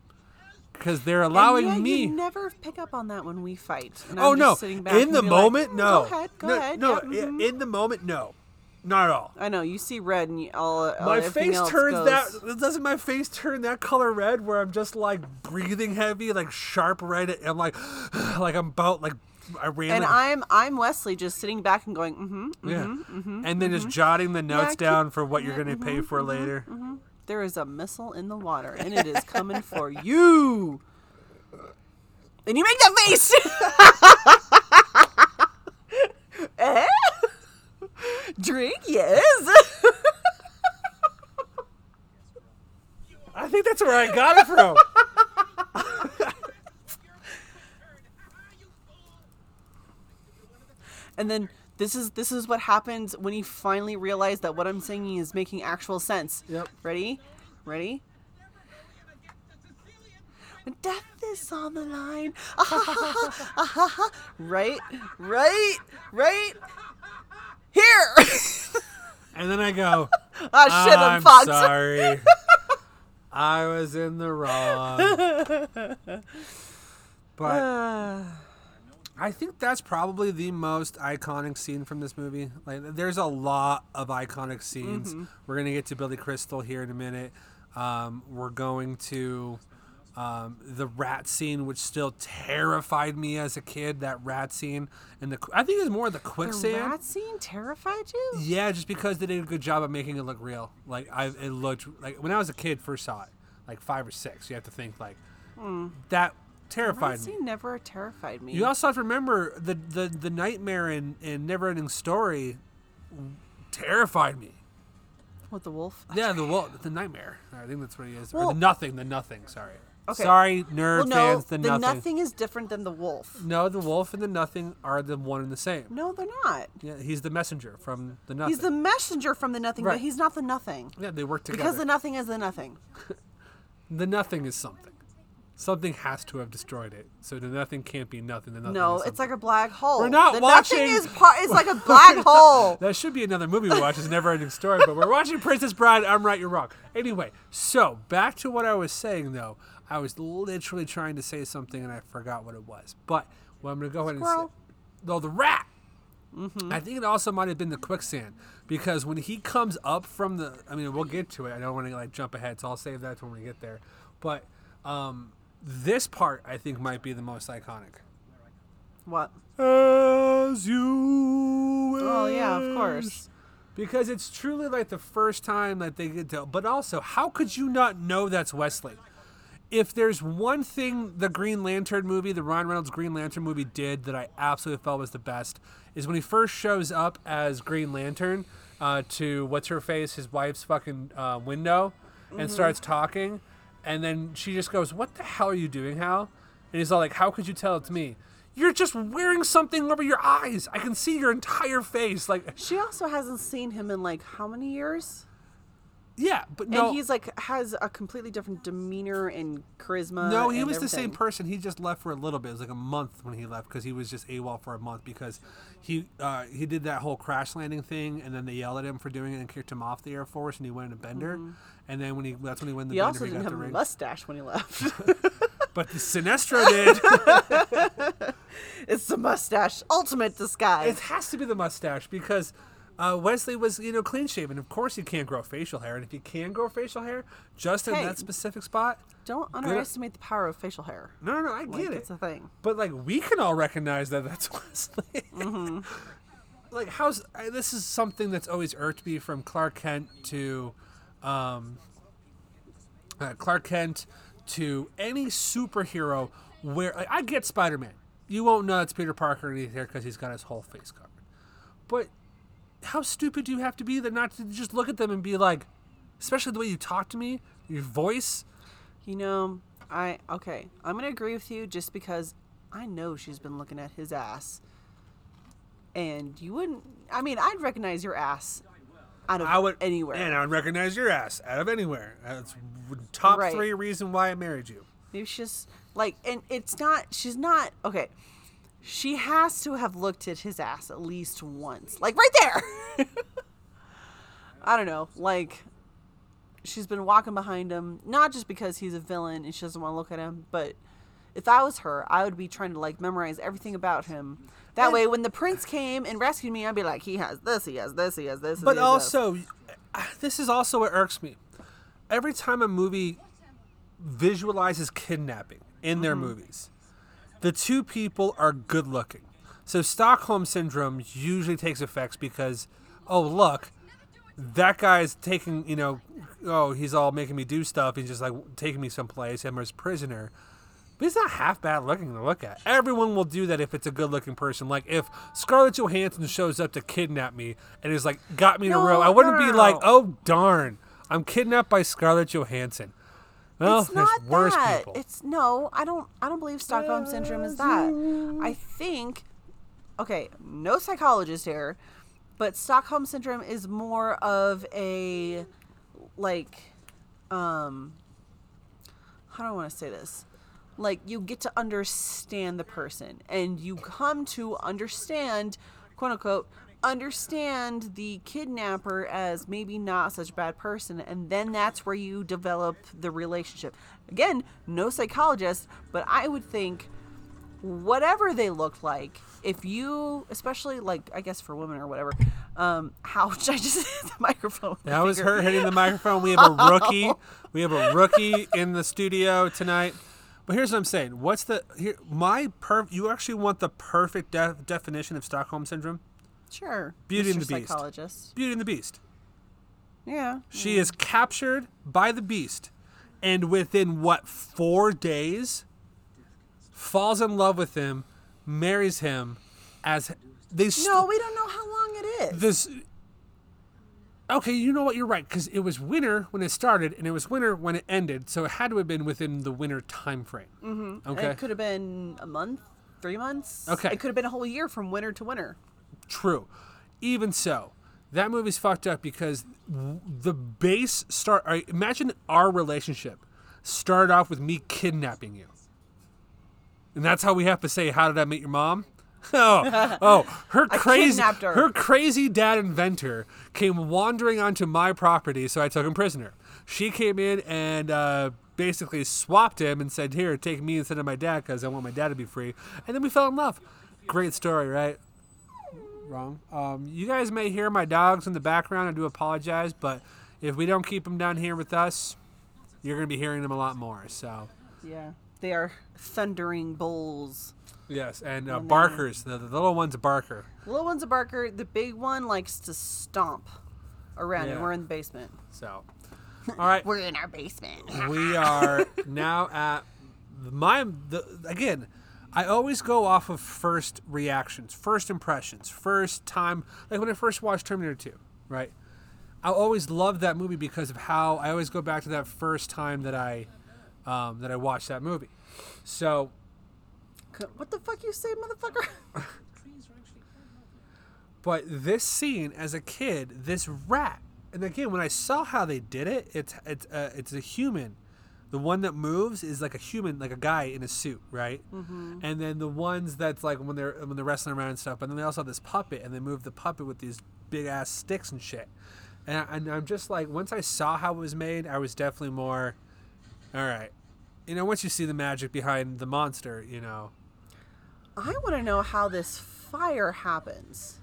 Because they're allowing and yeah, me. You never pick up on that when we fight. And oh I'm no! just sitting back In the like, moment, "Mm, no. Go ahead, go no, ahead. No, yeah, mhm." in the moment, no, not at all. I know you see red and you, all. all my face turns goes- that doesn't my face turn that color red where i'm just like breathing heavy like sharp red i'm like like i'm about like i ran And like- I'm I'm Wesley, just sitting back and going, mm-hmm. mm-hmm yeah mm-hmm, and then just mm-hmm. jotting the notes keep- down for what you're gonna pay for later There is a missile in the water, and it is coming for you. And you make that face. Drink, yes. i think that's where i got it from and then this is this is what happens when you finally realize that what I'm saying is making actual sense. Yep. Ready? Ready? When death is on the line. Ah, ha, ha, ha, ah, ha, ha. right? Right? Right? Here. and then i go Ah shit, I'm, i'm sorry i was in the wrong but I think that's probably the most iconic scene from this movie. Like, there's a lot of iconic scenes. Mm-hmm. We're gonna get to Billy Crystal here in a minute. Um, we're going to um, the rat scene, which still terrified me as a kid. That rat scene, and the I think it was more the the quicksand. rat scene terrified you? Yeah, just because they did a good job of making it look real. Like I, it looked like when I was a kid first saw it, like five or six. You have to think like that terrified Rat me. scene never terrified me. You also have to remember the the, the nightmare in, in Neverending Story terrified me. What the wolf? Yeah, the wolf, the nightmare. I think that's what he is. or the nothing, the nothing. Sorry. Okay. Sorry, nerd Well, no, fans. The, the nothing. nothing is different than the wolf. No, the wolf and the nothing are the one and the same. No, they're not. Yeah, he's the messenger from the nothing. He's the messenger from the nothing, Right. but he's not the nothing. yeah, they work together. Because the nothing is the nothing. the nothing is something. Something has to have destroyed it. So the nothing can't be nothing. The nothing No, it's like a black hole. We're not the watching- Nothing is part. It's like a black hole. That should be another movie we watch. It's a never ending story, but we're watching Princess Bride. I'm right, you're wrong. Anyway, so back to what I was saying though. I was literally trying to say something and I forgot what it was. But what I'm going to go ahead and say. No, the rat. I think it also might have been the quicksand because when he comes up from the, I mean, we'll get to it. I don't want to like jump ahead, so I'll save that to when we get there. But um, this part I think might be the most iconic. What? As you wish. Oh yeah, of course. Because it's truly like the first time that they get to. But also, how could you not know that's Wesley? If there's one thing the Green Lantern movie, the Ryan Reynolds Green Lantern movie did that I absolutely felt was the best, is when he first shows up as Green Lantern uh, to what's her face, his wife's fucking uh, window, and starts talking, and then she just goes, "What the hell are you doing, Hal?" And he's all like, "How could you tell it's me?" You're just wearing something over your eyes. I can see your entire face. Like, She also hasn't seen him in like how many years? Yeah, but no. and he's like has a completely different demeanor and charisma. No, he was the same person. He just left for a little bit. It was like a month when he left because he was just AWOL for a month because he uh, he did that whole crash landing thing and then they yelled at him for doing it and kicked him off the Air Force and he went in a bender. And then when he that's when he went in the Mm-hmm. He bender. also he didn't got have the a mustache when he left. But the Sinestro did. it's the mustache, ultimate disguise. it has to be the mustache because. Uh, Wesley was, you know, clean shaven. Of course, you can't grow facial hair, and if you can grow facial hair, just in that specific spot, Don't underestimate the power of facial hair. no, no, no, I Like, get it. it's a thing. But like we can all recognize that that's Wesley. Mm-hmm. like how's I, this is something that's always irked me from Clark Kent to um, uh, Clark Kent to any superhero where like, I get Spider Man. You won't know it's Peter Parker underneath there because he's got his whole face covered. But how stupid do you have to be that not to just look at them and be like, especially the way you talk to me, your voice. You know, I okay. I'm gonna agree with you just because I know she's been looking at his ass, and you wouldn't. I mean, I'd recognize your ass out of I would anywhere. and I would recognize your ass out of anywhere. That's top Right. three reason why I married you. Maybe she's like, and it's not. She's not okay. She has to have looked at his ass at least once, like right there. I don't know, like she's been walking behind him, not just because he's a villain and she doesn't want to look at him, but if I was her, I would be trying to like memorize everything about him. That way, when the prince came and rescued me, I'd be like, he has this, he has this, he has this. and But has also, this is also what irks me. Every time a movie visualizes kidnapping in their mm-hmm. movies, the two people are good looking. So Stockholm syndrome usually takes effects because, oh look, that guy's taking you know, oh he's all making me do stuff. He's just like taking me someplace. I'm his prisoner. But he's not half bad looking to look at. Everyone will do that if it's a good looking person. Like if Scarlett Johansson shows up to kidnap me and is like got me in a row, I wouldn't no, be like, oh darn, I'm kidnapped by Scarlett Johansson. Well, it's not worse that. people. It's no, I don't. I don't believe Stockholm syndrome is that. I think, okay, no psychologist here, but Stockholm syndrome is more of a, like, um, how do I want to say this? Like you get to understand the person, and you come to understand, quote unquote, understand the kidnapper as maybe not such a bad person, and then that's where you develop the relationship. Again, no psychologist, but I would think whatever they looked like, if you, especially like I guess for women or whatever, um, how should I just hit the microphone? That was her hitting the microphone. We have a rookie. We have a rookie in the studio tonight. But here's what I'm saying. What's the here? My per. You actually want the perfect de- definition of Stockholm syndrome? Sure. Beauty and the Beast. Psychologist. Beauty and the Beast. Yeah. She is captured by the Beast, and within what four days, falls in love with him, marries him, as they. st- No, we don't know how long it is. this okay you know what you're right because it was winter when it started and it was winter when it ended so it had to have been within the winter time frame mm-hmm. okay It could have been a month, three months. Okay. It could have been a whole year from winter to winter. True even so that movie's fucked up because the base start imagine our relationship started off with me kidnapping you and that's how we have to say how did i meet your mom oh, oh, her crazy, kidnapped her. crazy dad inventor came wandering onto my property, so I took him prisoner. She came in and uh, basically swapped him and said, "Here, take me instead of my dad because I want my dad to be free." And then we fell in love. Great story, right? Wrong. Um, you guys may hear my dogs in the background. I do apologize, but if we don't keep them down here with us, you're gonna be hearing them a lot more. So Yeah. They are thundering bulls. Yes, and uh, And barkers. The, the little one's a barker. The little one's a barker. The big one likes to stomp around, Yeah. and we're in the basement. So, all right, We're in our basement. we are now at my the again. I always go off of first reactions, first impressions, first time. Like when I first watched Terminator 2, right? I always loved that movie because of how I always go back to that first time that I um, that I watched that movie. So what the fuck you say, motherfucker? But this scene, as a kid, this rat, and again, when I saw how they did it, it's it's uh, it's a human. The one that moves is like a human, like a guy in a suit, right? Mm-hmm. And then the ones that's like when they're when they're wrestling around and stuff. But then they also have this puppet, and they move the puppet with these big ass sticks and shit. And, I, and I'm just like, once I saw how it was made, I was definitely more, all right. You know, once you see the magic behind the monster, you know, I want to know how this fire happens.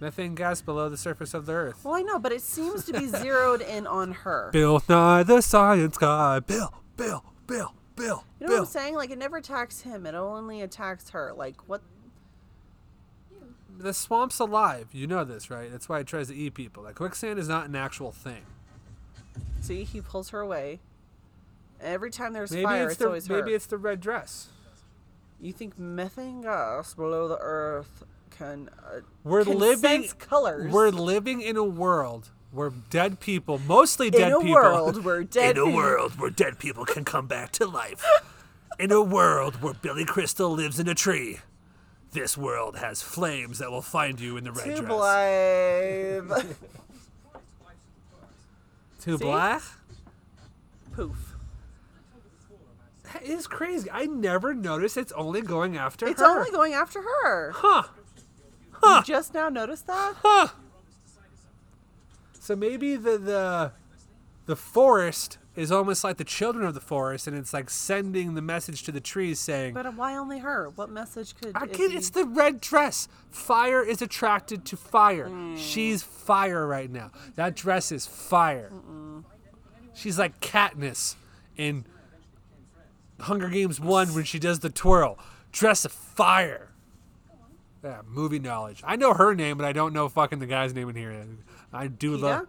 methane gas below the surface of the earth. Well, I know, but it seems to be zeroed in on her. Bill Nye the Science Guy. Bill, Bill, Bill, Bill, You know what I'm saying? Like it never attacks him; it only attacks her. Like what? The swamp's alive. You know this, right? That's why it tries to eat people. Like quicksand is not an actual thing. See, he pulls her away. Every time there's Maybe fire, it's it's, the always maybe her. it's the red dress. You think methane gas below the earth can? Uh, We're can living sense colors. We're living in a world where dead people, mostly in dead a people, world where dead in a world where dead people can come back to life. in a world where Billy Crystal lives in a tree. This world has flames that will find you in the red Too dress. blind. Too See? black? Poof. That is crazy. I never noticed it's only going after It's her. only going after her. Huh. You just now noticed that? Huh. So maybe the the the forest is almost like the children of the forest, and it's like sending the message to the trees saying, But why only her? What message could? I it be? it's the red dress. Fire is attracted to fire. Hmm. She's fire right now. That dress is fire. She's like Katniss in Hunger Games 1 when she does the twirl. Dress of fire. Yeah, movie knowledge. I know her name, but I don't know fucking the guy's name in here. I do love.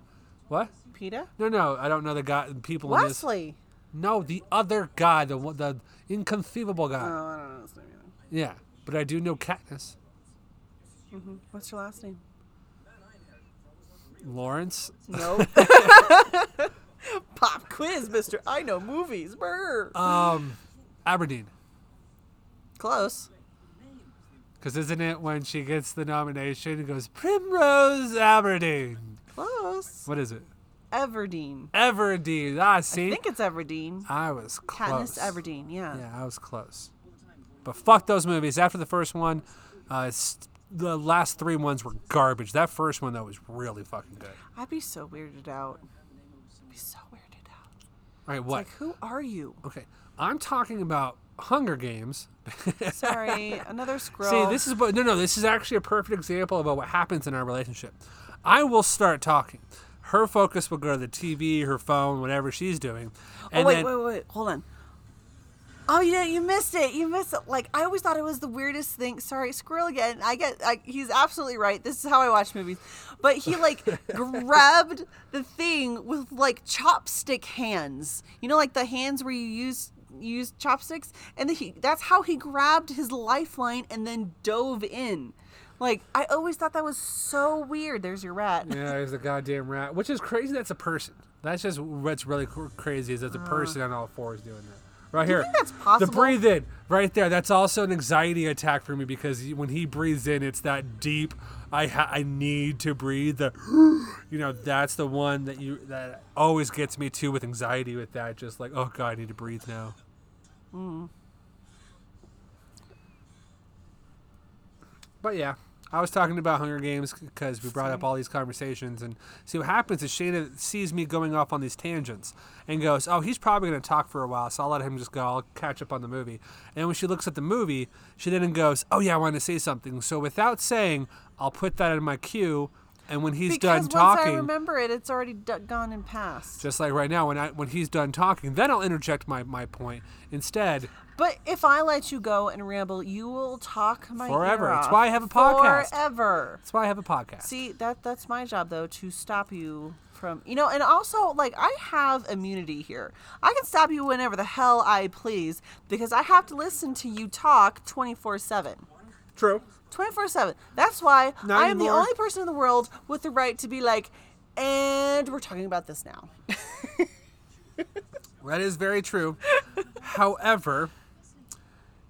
What? PETA? No, no, I don't know the guy. People in this. Wesley. No, the other guy, the the inconceivable guy. Oh, I don't know his name either. Yeah, but I do know Katniss. Mhm. What's your last name? Lawrence. No. Pop quiz, Mister. I know movies. Brr. Um, Aberdeen. Close. Because isn't it when she gets the nomination, it goes Primrose Aberdeen? Close. What is it? Everdeen. Everdeen. Ah, see? I think it's Everdeen. I was close. Katniss Everdeen. Yeah. Yeah, I was close. But fuck those movies. After the first one, uh, it's, the last three ones were garbage. That first one though was really fucking good. I'd be so weirded out. I'd be so weirded out. All right, what? Like, who are you? okay, I'm talking about Hunger Games. Sorry, another scroll. See, this is what no, no. This is actually a perfect example about what happens in our relationship. I will start talking. Her focus will go to the TV, her phone, whatever she's doing, oh, and oh wait, then wait, wait, hold on. Oh, yeah, you missed it. You missed it. Like I always thought it was the weirdest thing. Sorry, squirrel again. I get. I, he's absolutely right. This is how I watch movies. But he like grabbed the thing with like chopstick hands. You know, like the hands where you use use chopsticks, and he. That's how he grabbed his lifeline and then dove in. Like I always thought that was so weird. There's your rat. yeah, there's a goddamn rat, which is crazy. That's a person. That's just what's really crazy is that's a uh. person on all fours doing that. Right you here, think that's the possible? breathe in, right there. That's also an anxiety attack for me because when he breathes in, it's that deep. I ha- I need to breathe. The, you know, that's the one that you that always gets me too with anxiety. With that, just like, oh god, I need to breathe now. Hmm. But yeah, I was talking about Hunger Games because we brought up all these conversations, and see what happens is Shaina sees me going off on these tangents and goes, "Oh, he's probably going to talk for a while, so I'll let him just go. I'll catch up on the movie." And when she looks at the movie, she then goes, "Oh yeah, I want to say something." So without saying, I'll put that in my queue, and when he's because done talking, once I remember it, it's already d- gone and passed. just like right now, when I when he's done talking, then I'll interject my my point. Instead, But if I let you go and ramble, you will talk my ear Forever. That's why I have a podcast. Forever. that's why I have a podcast. See that that's my job though to stop you from you know and also like I have immunity here. I can stop you whenever the hell I please because I have to listen to you talk 24/7. True. 24/7. That's why Not I am the only person in the world with the right to be like and we're talking about this now. That is very true. However,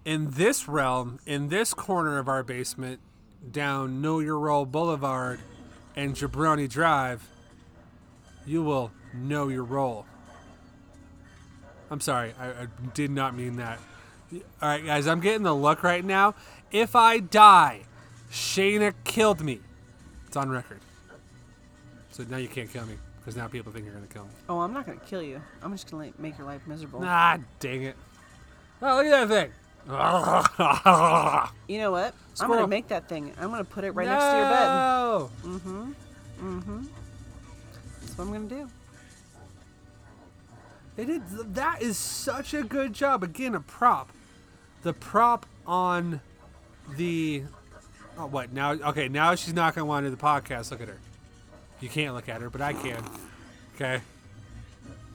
in this realm, in this corner of our basement, down Know Your Role Boulevard and Jabroni Drive, you will know your role. I'm sorry, I, I did not mean that. All right, guys, I'm getting the look right now. If I die, Shaina killed me. It's on record. So now you can't kill me because now people think you're gonna kill me. Oh, I'm not going to kill you. I'm just going to make your life miserable. Ah, dang it. Oh, look at that thing. You know what? I'm going to make that thing. I'm going to put it right next to your bed. No. Mm-hmm. Mm-hmm. That's what I'm going to do. They did. That is such a good job. Again, a prop. The prop on the. Oh, what now? Okay, now she's not gonna want to do the podcast. Look at her. You can't look at her, but I can. Okay.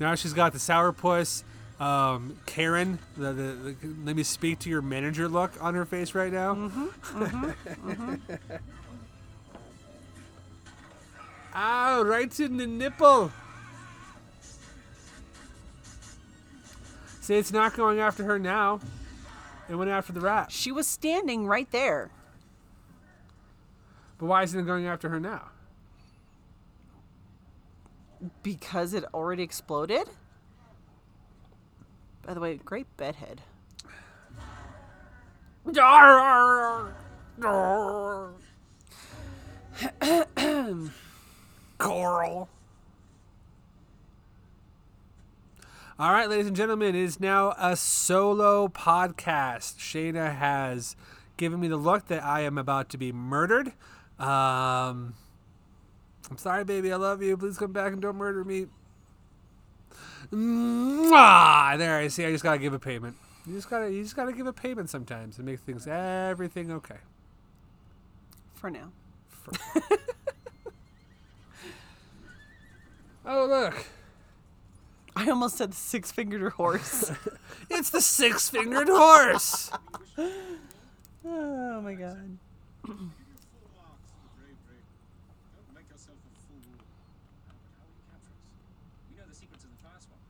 Now she's got the sourpuss, um, Karen. The, the, the let me speak to your manager look on her face right now. mm-hmm mm-hmm Ow! Right in the nipple. See, it's not going after her now. It went after the rat. She was standing right there. But why isn't it going after her now? Because it already exploded? By the way, great bedhead. Coral. All right, ladies and gentlemen, it is now a solo podcast. Shaina has given me the look that I am about to be murdered. Um, I'm sorry, baby. I love you. Please come back and don't murder me. Mwah! There, I see. I just gotta give a payment. You just gotta, you just gotta give a payment sometimes to make things everything okay. For now. Oh look, I almost said the six fingered horse. it's the six-fingered horse. oh my god. Brave, brave. Don't make yourself a fool. But how will you capture us? We know the secrets of the first one.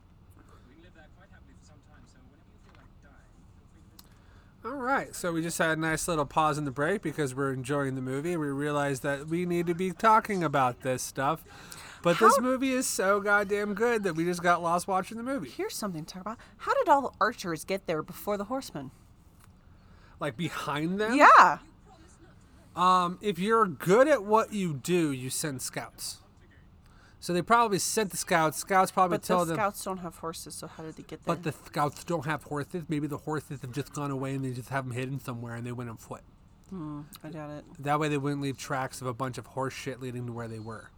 We can live there quite happily for some time, so whenever you feel like dying, feel free to visit. All right, so we just had a nice little pause in the break because we're enjoying the movie. We realized that we need to be talking about this stuff. But this movie is so goddamn good that we just got lost watching the movie. Here's something to talk about. How did all the archers get there before the horsemen? Like behind them. Yeah. Um, if you're good at what you do, you send scouts. So they probably sent the scouts. Scouts probably But the told them. scouts don't have horses, so how did they get there? But the scouts don't have horses. Maybe the horses have just gone away and they just have them hidden somewhere and they went on foot. I doubt it. That way they wouldn't leave tracks of a bunch of horse shit leading to where they were.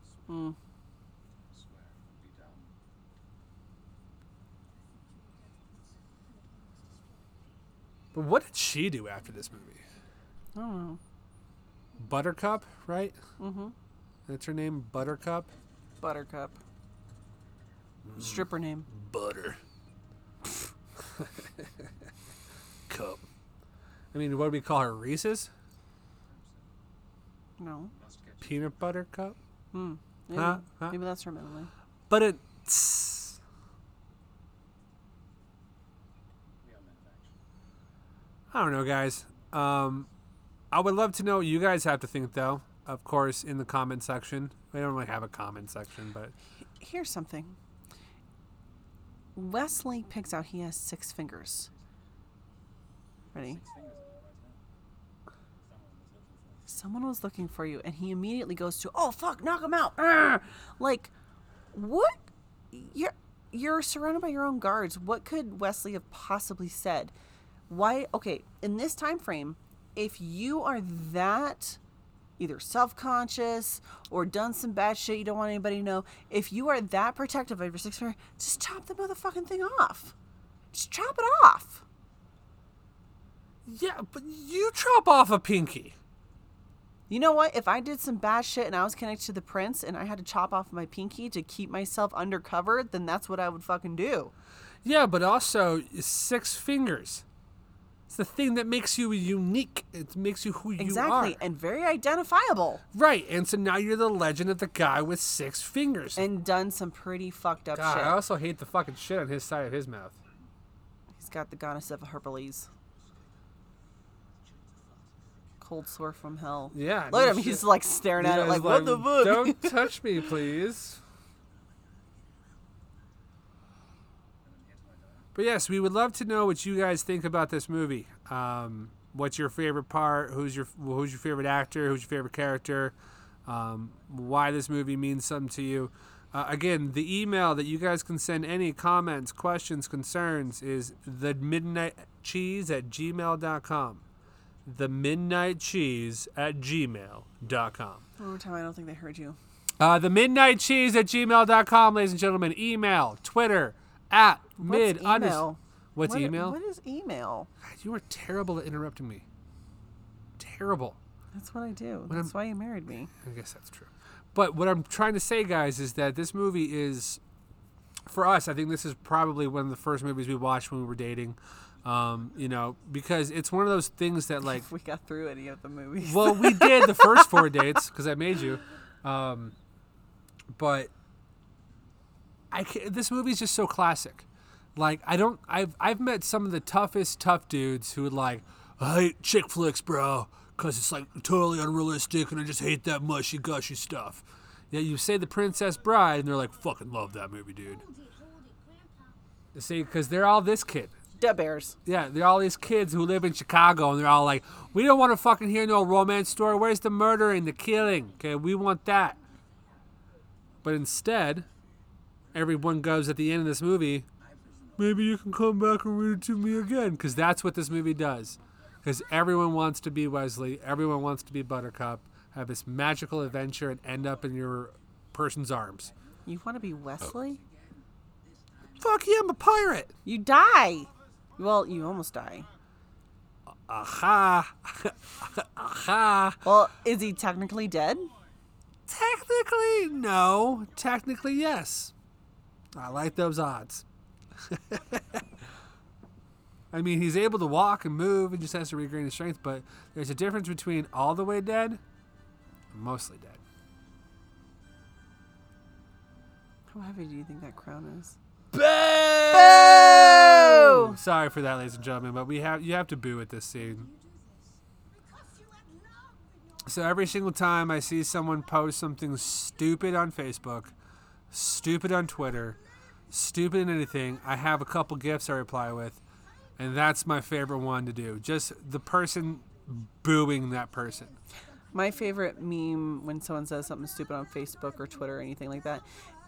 But what did she do after this movie? I don't know. Buttercup, right? Mm-hmm. That's her name, Buttercup. Buttercup. Stripper name. Butter. Cup. I mean, what do we call her? Reese's No. peanut butter cup. Maybe, Huh? Huh? maybe that's her middle name. But it's I don't know, guys. Um, I would love to know what you guys have to think, though. Of course, in the comment section. We don't really have a comment section, but Here's something. Wesley picks out he has six fingers. Ready? Someone was looking for you, and he immediately goes to, "Oh fuck, knock him out!" Arr! Like, what? You're you're surrounded by your own guards. What could Wesley have possibly said? Why? Okay, in this time frame, if you are that, either self conscious or done some bad shit you don't want anybody to know, if you are that protective of your six finger, just chop the motherfucking thing off. Just chop it off. Yeah, but you chop off a pinky. You know what? If I did some bad shit and I was connected to the prince and I had to chop off my pinky to keep myself undercover, then that's what I would fucking do. Yeah, but also six fingers. It's the thing that makes you unique. It makes you who Exactly. you are. Exactly, and very identifiable. right, and so now you're the legend of the guy with six fingers. And done some pretty fucked up God, shit. I also hate the fucking shit on his side of his mouth. He's got the goddess of Hercules. Cold sore from hell. Yeah, Look at him. shit. He's like staring at Yeah, it like, it's what the fuck? Don't touch me, please. But yes, we would love to know what you guys think about this movie. Um, what's your favorite part? Who's your Who's your favorite actor? Who's your favorite character? Um, why this movie means something to you? Uh, again, the email that you guys can send any comments, questions, concerns is the midnight cheese at gmail.com. The midnight cheese at gmail.com. One more time. I don't think they heard you. Uh, the midnight cheese at gmail.com, ladies and gentlemen. Email, Twitter, at mid What's unders- email? What's What- email? What is email? God, you are terrible at interrupting me. Terrible. That's what I do. When That's I'm- why you married me. I guess that's true. But what I'm trying to say, guys, is that this movie is, for us, I think this is probably one of the first movies we watched when we were dating. Um, you know, because it's one of those things that, like, If we got through any of the movies. well, we did the first four dates because I made you. Um, but I ca this movie's just so classic. Like I don't I've I've met some of the toughest tough dudes who would like I hate chick flicks, bro, because it's like totally unrealistic, and I just hate that mushy gushy stuff. Yeah, you say The Princess Bride, and they're like, "Fucking love that movie, dude." You see, because they're all this kid. Dead Bears. Yeah, they're all these kids who live in Chicago, and they're all like, "We don't want to fucking hear no romance story. Where's the murdering, the killing? Okay, we want that." But instead, everyone goes at the end of this movie. Maybe you can come back and read it to me again, because that's what this movie does. Because everyone wants to be Wesley, everyone wants to be Buttercup, have this magical adventure, and end up in your person's arms. You want to be Wesley? Fuck yeah, I'm a pirate. You die. Well, you almost die. Aha, aha. Well, is he technically dead? Technically, no. Technically, yes. I like those odds. I mean, he's able to walk and move and just has to regain his strength, but there's a difference between all the way dead and mostly dead. How heavy do you think that crown is? Boo! Sorry for that, ladies and gentlemen, but we have you have to boo at this scene. So every single time I see someone post something stupid on Facebook, stupid on Twitter, stupid in anything, I have a couple gifts I reply with, and that's my favorite one to do. Just the person booing that person. My favorite meme when someone says something stupid on Facebook or Twitter or anything like that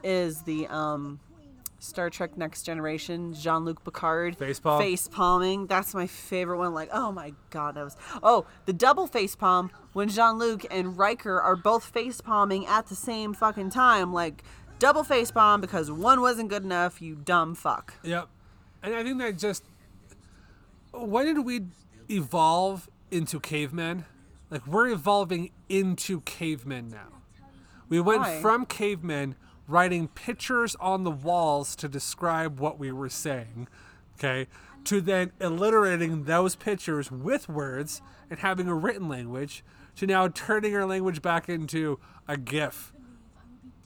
is the um, Star Trek Next Generation Jean Luc Picard Facepalm? face palming. That's my favorite one. Like, oh my god, that was oh the double face palm when Jean Luc and Riker are both face palming at the same fucking time. Like double face bomb because one wasn't good enough. You dumb fuck. Yep. And I think that just when did we evolve into cavemen? Like we're evolving into cavemen now. We went Why? from cavemen writing pictures on the walls to describe what we were saying, okay, to then alliterating those pictures with words and having a written language to now turning our language back into a GIF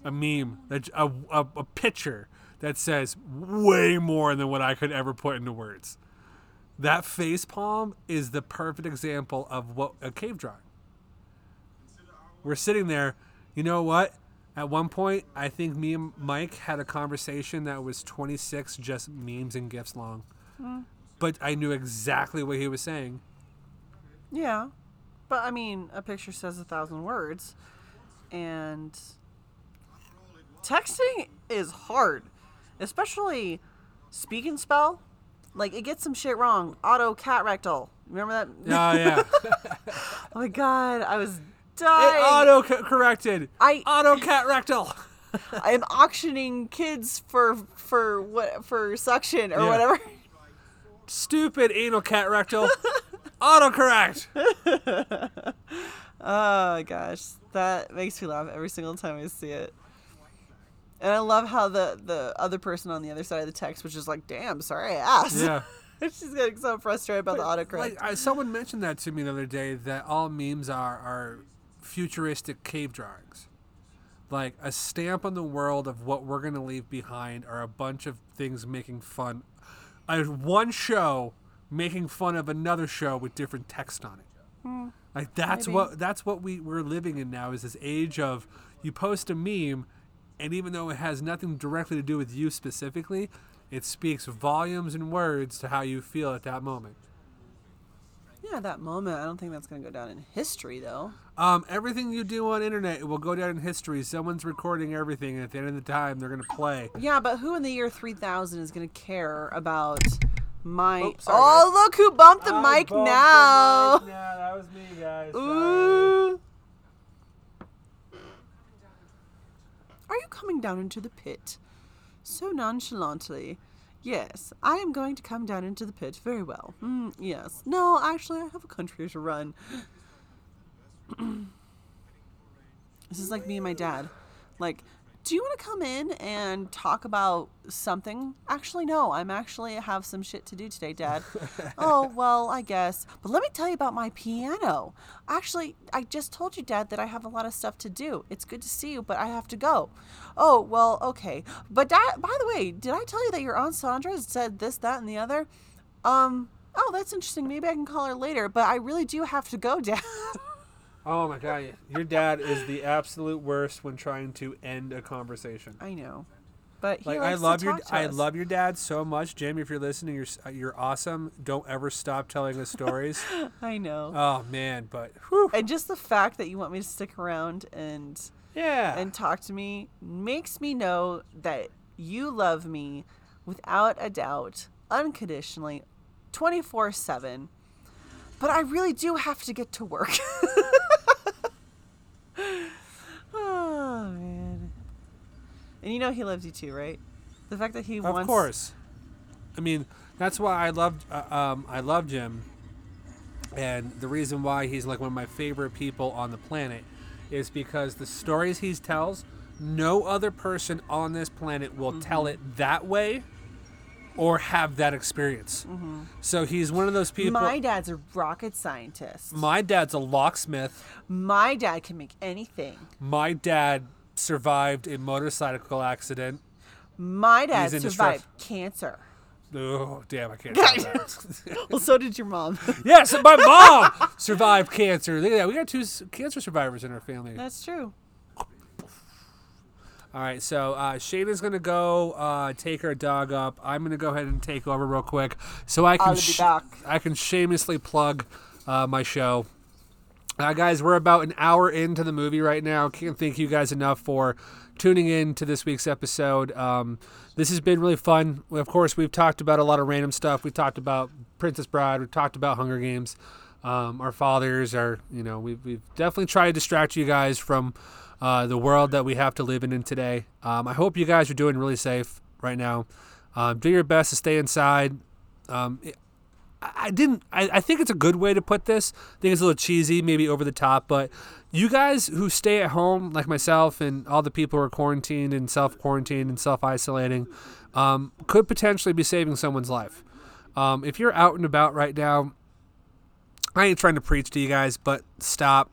a meme, that a, a, a picture that says way more than what I could ever put into words. That face palm is the perfect example of what a cave drawing. We're sitting there, you know what? At one point, I think me and Mike had a conversation that was 26 just memes and gifs long. Mm. But I knew exactly what he was saying. Yeah, but I mean, a picture says a thousand words, and texting is hard, especially speak and spell. Like it gets some shit wrong. Auto cat rectal. Remember that? Oh, yeah. Oh my god, I was dying. auto corrected. I- auto cat rectal. I'm auctioning kids for for what for suction or Yeah. whatever. Stupid anal cat rectal. Autocorrect. Oh my gosh, that makes me laugh every single time I see it. And I love how the the other person on the other side of the text was just like, "Damn, sorry I asked." Yeah. She's getting so frustrated about the autocorrect. Like I, someone mentioned that to me the other day that all memes are are futuristic cave drawings. Like a stamp on the world of what we're gonna leave behind are a bunch of things making fun. Uh, one show making fun of another show with different text on it. Like that's maybe. what that's what we we're living in now is this age of you post a meme, and even though it has nothing directly to do with you specifically, it speaks volumes and words to how you feel at that moment. yeah, that moment. I don't think that's gonna go down in history though. Um, everything you do on internet will go down in history. Someone's recording everything, and at the end of the time, they're gonna play. Yeah, but who in the year 3000 is gonna care about my? Oh, sorry, oh, look who bumped the mic now! that was me, guys. Ooh. Are you coming down into the pit? So nonchalantly. Yes, I am going to come down into the pit. Very well. Mm, yes. No, actually, I have a country to run. this is like me and my dad. Like, do you want to come in and talk about something? Actually, no. I'm actually have some shit to do today, Dad. oh well, I guess. But let me tell you about my piano. Actually, I just told you, Dad, that I have a lot of stuff to do. It's good to see you, but I have to go. Oh well, okay. But Dad, by the way, did I tell you that your aunt Sandra said this, that, and the other? Um. Oh, that's interesting. Maybe I can call her later. But I really do have to go, Dad. Oh my god, your dad is the absolute worst when trying to end a conversation. I know. But he Like I love to your I love your dad so much, Jim. If you're listening, you're uh, you're awesome. Don't ever stop telling us stories. I know. oh man, but whew, and just the fact that you want me to stick around and yeah. and talk to me makes me know that you love me without a doubt, unconditionally, 24 7. But I really do have to get to work. oh, man. And you know he loves you too, right? The fact that he wants. Of course. I mean, that's why I love uh, um, I love Jim, and the reason why he's like one of my favorite people on the planet is because the stories he tells, no other person on this planet will tell Mm-hmm. it that way, or have that experience. Mm-hmm. So he's one of those people. My dad's a rocket scientist. my dad's a locksmith. My dad can make anything. My dad survived a motorcycle accident. My dad He's survived cancer. Oh damn! I can't. Well, so did your mom. Yes, and my mom survived cancer. Look at that. We got two cancer survivors in our family. That's true. All right, so uh, Shaina's gonna go uh, take her dog up. I'm gonna go ahead and take over real quick, so I can back. I can shamelessly plug uh, my show. Uh, guys, we're about an hour into the movie right now. Can't thank you guys enough for tuning in to this week's episode. Um, this has been really fun. Of course, we've talked about a lot of random stuff. We talked about Princess Bride. We talked about Hunger Games. Um, our fathers are, you know, we've, we've definitely tried to distract you guys from uh, the world that we have to live in, in today. Um, I hope you guys are doing really safe right now. Um, do your best to stay inside. Um, I didn't. I, I think it's a good way to put this. I think it's a little cheesy, maybe over the top, but you guys who stay at home, like myself and all the people who are quarantined and self quarantined and self isolating, um, could potentially be saving someone's life. Um, if you're out and about right now, I ain't trying to preach to you guys, but stop.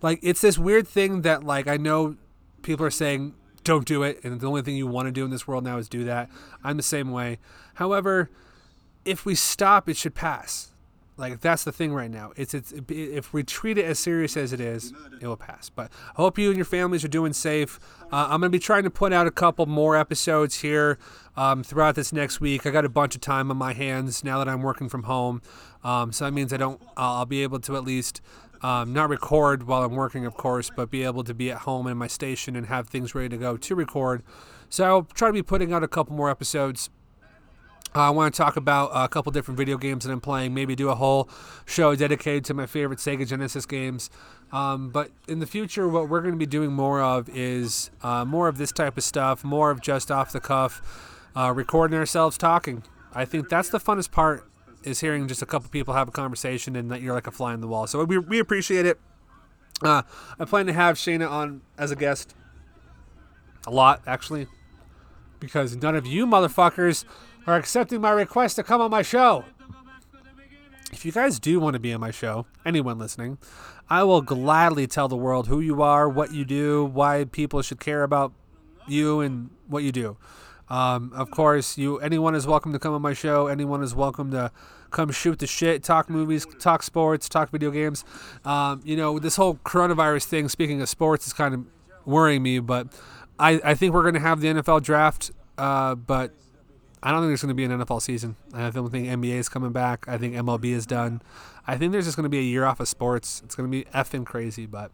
Like it's this weird thing that like I know people are saying don't do it, and the only thing you want to do in this world now is do that. I'm the same way. However, if we stop, it should pass. Like that's the thing right now. It's it's if we treat it as serious as it is, it will pass. But I hope you and your families are doing safe. Uh, I'm gonna be trying to put out a couple more episodes here um, throughout this next week. I got a bunch of time on my hands now that I'm working from home, um, so that means I don't. I'll be able to at least um, not record while I'm working, of course, but be able to be at home in my station and have things ready to go to record. So I'll try to be putting out a couple more episodes I want to talk about a couple different video games that I'm playing. Maybe do a whole show dedicated to my favorite Sega Genesis games. Um, but in the future, what we're going to be doing more of is uh, more of this type of stuff, more of just off the cuff, uh, recording ourselves talking. I think that's the funnest part is hearing just a couple people have a conversation and that you're like a fly in the wall. So we, we appreciate it. Uh, I plan to have Shaina on as a guest a lot, actually, because none of you motherfuckers are accepting my request to come on my show. If you guys do want to be on my show, anyone listening, I will gladly tell the world who you are, what you do, why people should care about you and what you do. Um, of course, you anyone is welcome to come on my show. Anyone is welcome to come shoot the shit, talk movies, talk sports, talk video games. Um, you know, this whole coronavirus thing. Speaking of sports, is kind of worrying me, but I, I think we're going to have the NFL draft, uh, but I don't think there's going to be an NFL season. I don't think NBA is coming back. I think MLB is done. I think there's just going to be a year off of sports. It's going to be effing crazy, but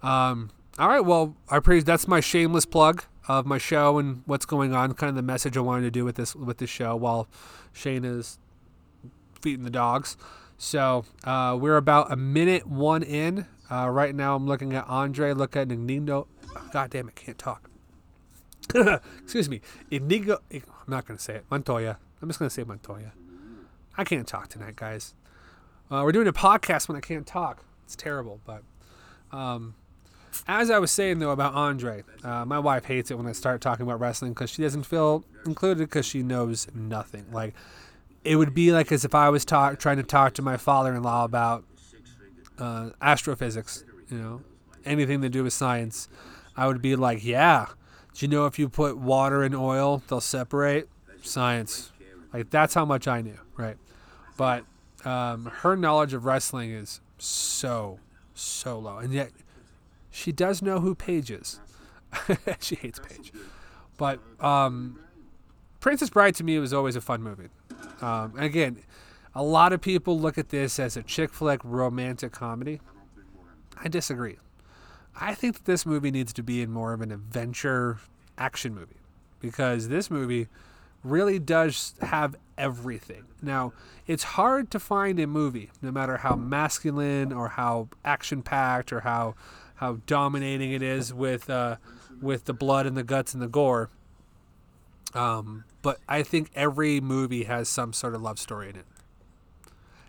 um, all right. Well, I praise. That's my shameless plug of my show and what's going on. Kind of the message I wanted to do with this with this show while Shane is feeding the dogs. So uh, we're about a minute one in. Uh, right now, I'm looking at Andre. Look at Nino. God damn it, can't talk. Excuse me, Inigo. I'm not gonna say it. Montoya. I'm just gonna say Montoya. I can't talk tonight, guys. Uh, we're doing a podcast when I can't talk. It's terrible, but um, as I was saying though about Andre, uh, my wife hates it when I start talking about wrestling because she doesn't feel included because she knows nothing. Like it would be like as if I was talk, trying to talk to my father-in-law about uh, astrophysics. You know, anything to do with science. I would be like, yeah. You know if you put water and oil, they'll separate? Science. Like that's how much I knew, right? But um, her knowledge of wrestling is so so low, and yet she does know who Paige is. she hates Paige, but um, Princess Bride to me was always a fun movie. Um, and again, a lot of people look at this as a chick flick romantic comedy. I disagree. I think that this movie needs to be in more of an adventure action movie because this movie really does have everything. Now, it's hard to find a movie, no matter how masculine or how action packed or how how dominating it is with uh, with the blood and the guts and the gore. Um, but I think every movie has some sort of love story in it.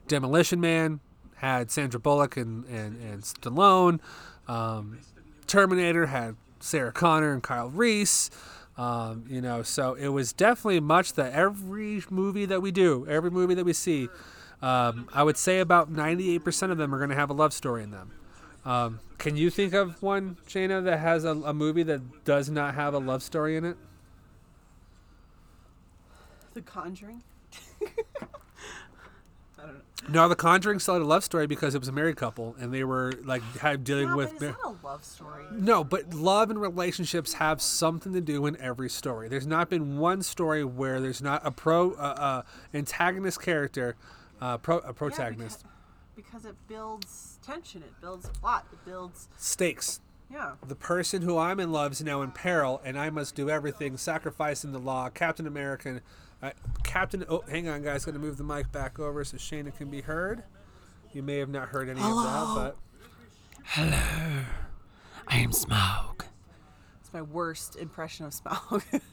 Demolition Man had Sandra Bullock and, and, and Stallone. Um, Terminator had Sarah Connor and Kyle Reese. Um, you know, so it was definitely much that every movie that we do, every movie that we see, um, I would say about 98% of them are going to have a love story in them. Um, can you think of one, Shaina, that has a, a movie that does not have a love story in it? The Conjuring. I don't know. No, The Conjuring had a love story because it was a married couple and they were like had dealing Yeah, with. but it's not a love story. No, but love and relationships have something to do in every story. There's not been one story where there's not a pro uh, uh, antagonist character, uh, pro a Yeah, protagonist. because, because it builds tension. It builds plot. It builds. Stakes. Yeah. The person who I'm in love is now in peril, and I must do everything, sacrificing the law. Captain American, uh, Captain. Oh, hang on, guys. Going to move the mic back over so Shaina can be heard. You may have not heard any of that, but Hello. I am Smaug. It's my worst impression of Smaug.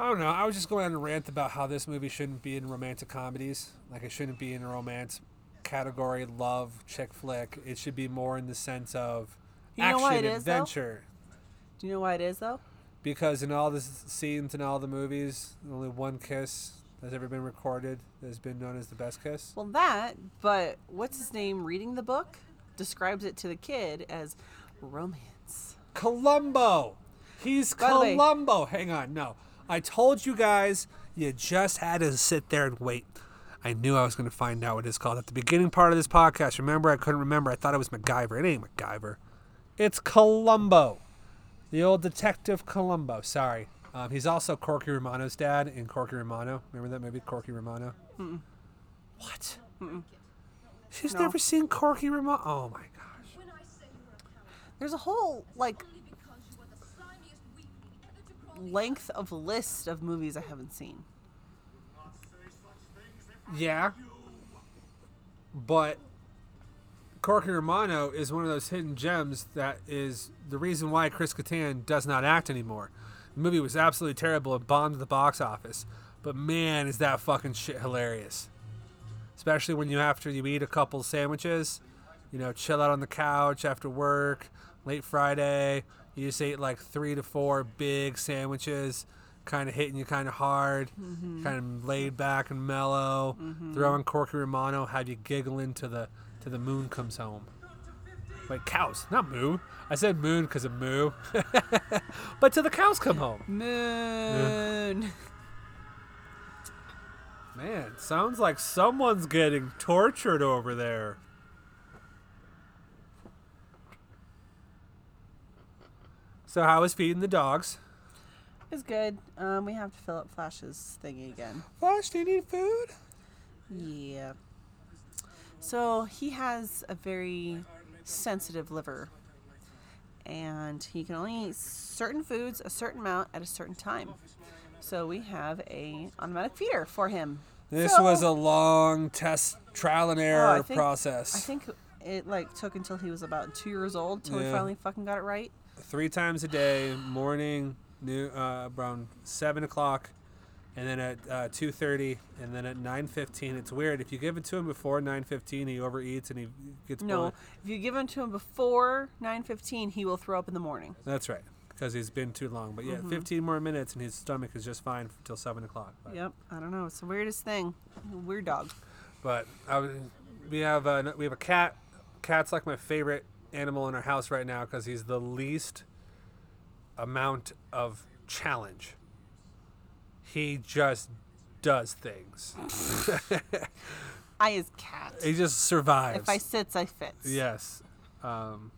I don't know. I was just going on a rant about how this movie shouldn't be in romantic comedies. Like it shouldn't be in a romance category, love, chick flick. It should be more in the sense of You know action, why it is, though? adventure. Do you know why it is though? Because in all the scenes in all the movies, only one kiss has ever been recorded that has been known as the best kiss. Well, that. But what's his name? Reading the book describes it to the kid as romance. Columbo. He's By the way- Columbo. Hang on, no. I told you guys you just had to sit there and wait. I knew I was going to find out what it's called at the beginning part of this podcast. Remember, I couldn't remember. I thought it was MacGyver. It ain't MacGyver. It's Columbo, the old detective Columbo. Sorry. Um, he's also Corky Romano's dad in Corky Romano. Remember that movie, Corky Romano? What? She's No. never seen Corky Romano. Oh my gosh. There's a whole like length of list of movies I haven't seen. Yeah. But Corky Romano is one of those hidden gems that is the reason why Chris Kattan does not act anymore. The movie was absolutely terrible. It bombed at the box office. But man, is that fucking shit hilarious. Especially when you after you eat a couple sandwiches, you know, chill out on the couch after work, late Friday. You just ate like three to four big sandwiches, kind of hitting you kind of hard, mm-hmm. kind of laid back and mellow. Mm-hmm. Throw in Corky Romano, have you giggling to the to the moon comes home. Wait, cows, not moo. I said moon because of moo, but till the cows come home. Moon. Man, sounds like someone's getting tortured over there. So how is feeding the dogs? It's good. Um, we have to fill up Flash's thingy again. Flash, do you need food? Yeah. So he has a very sensitive liver, and he can only eat certain foods a certain amount at a certain time. So we have a automatic feeder for him. This So- was a long test, trial and Oh, error I think- process. I think it like took until he was about two years old till we finally fucking got it right. Three times a day, morning, new, uh, around seven o'clock, and then at uh, two thirty, and then at nine fifteen. It's weird if you give it to him before nine fifteen, he overeats and he gets No, if you give him to him before 9:15, he will throw up in the morning. That's right, because he's been too long. But yeah, Mm-hmm. 15 more minutes and his stomach is just fine until 7 o'clock. But, Yep, I don't know. It's the weirdest thing. Weird dog. but was, we have a, we have a cat. Cat's like my favorite animal in our house right now because he's the least amount of challenge. He just does things. I is cat. He just survives. If I sits, I fits. yes. Um,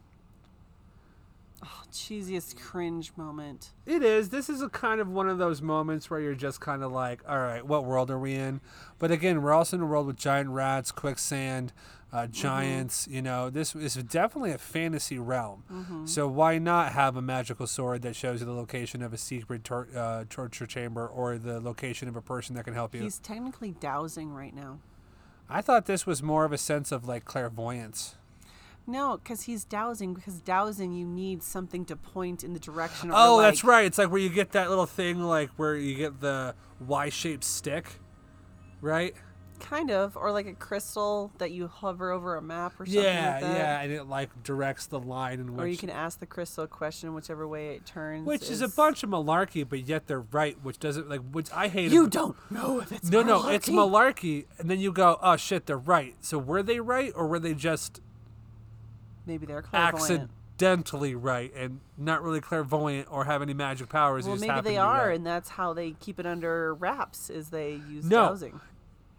Oh, cheesiest cringe moment. It is. This is a kind of one of those moments where you're just kind of like, all right, what world are we in? But again, we're also in a world with giant rats, quicksand, uh, giants. You know, this is definitely a fantasy realm. So why not have a magical sword that shows you the location of a secret tor- uh, torture chamber or the location of a person that can help you? He's technically dowsing right now. I thought this was more of a sense of like clairvoyance. No, because he's dowsing. Because dowsing, you need something to point in the direction. Oh, that's right. It's like where you get that little thing, like where you get the Y-shaped stick, right? Kind of, or like a crystal that you hover over a map or something Yeah, like that. yeah, and it like directs the line in which, Or you can ask the crystal a question, whichever way it turns. which is a bunch of malarkey, but yet they're right, which doesn't like which I hate. You don't know if it's No, no, it's malarkey. malarkey, and then you go, oh shit, they're right. So were they right, or were they just Maybe they're clairvoyant. accidentally right and not really clairvoyant or have any magic powers? Well, maybe they are, right? and that's how they keep it under wraps. Is they use No. dowsing.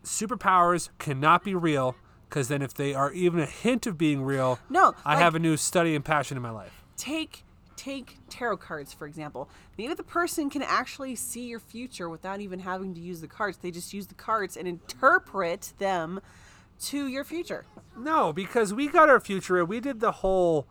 Superpowers cannot be real, because then if they are even a hint of being real, No, I like- have a new study and passion in my life. take take tarot cards for example maybe the person can actually see your future without even having to use the cards they just use the cards and interpret them to your future No, because we got our future. And we did the whole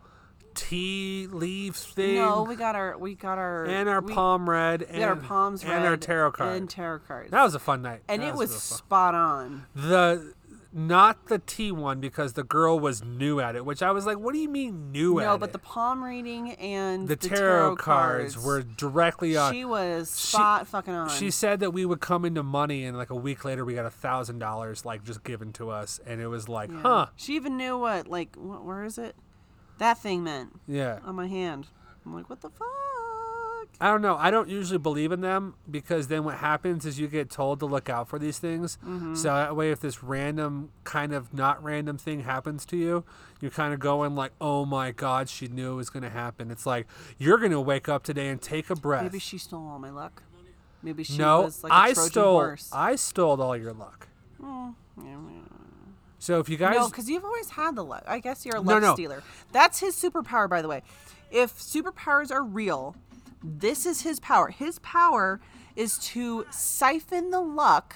tea leaves thing. no we got our we got our and our we, palm read. and, our palms and our tarot card. and tarot cards that was a fun night. and That it was fun. spot on the not the tea one because the girl was new at it. Which I was like, what do you mean new at it?" no but the palm reading and the tarot, cards, were directly on. she was spot fucking on She said that we would come into money, and like a week later, we got a thousand dollars like just given to us, and it was like, Yeah. huh? she even knew what like what, where is it that thing meant Yeah. on my hand i'm like what the fuck I don't know. I don't usually believe in them because then what happens is you get told to look out for these things. Mm-hmm. So that way, if this random kind of not random thing happens to you, you're kind of going like, "Oh my God, she knew it was going to happen." It's like you're going to wake up today and take a breath. Maybe she stole all my luck. Maybe she no, was like a I Trojan stole. horse. I stole all your luck. Yeah, yeah. So if you guys, No, because you've always had the luck. I guess you're a luck no. stealer. That's his superpower, by the way. If superpowers are real, this is his power. His power is to siphon the luck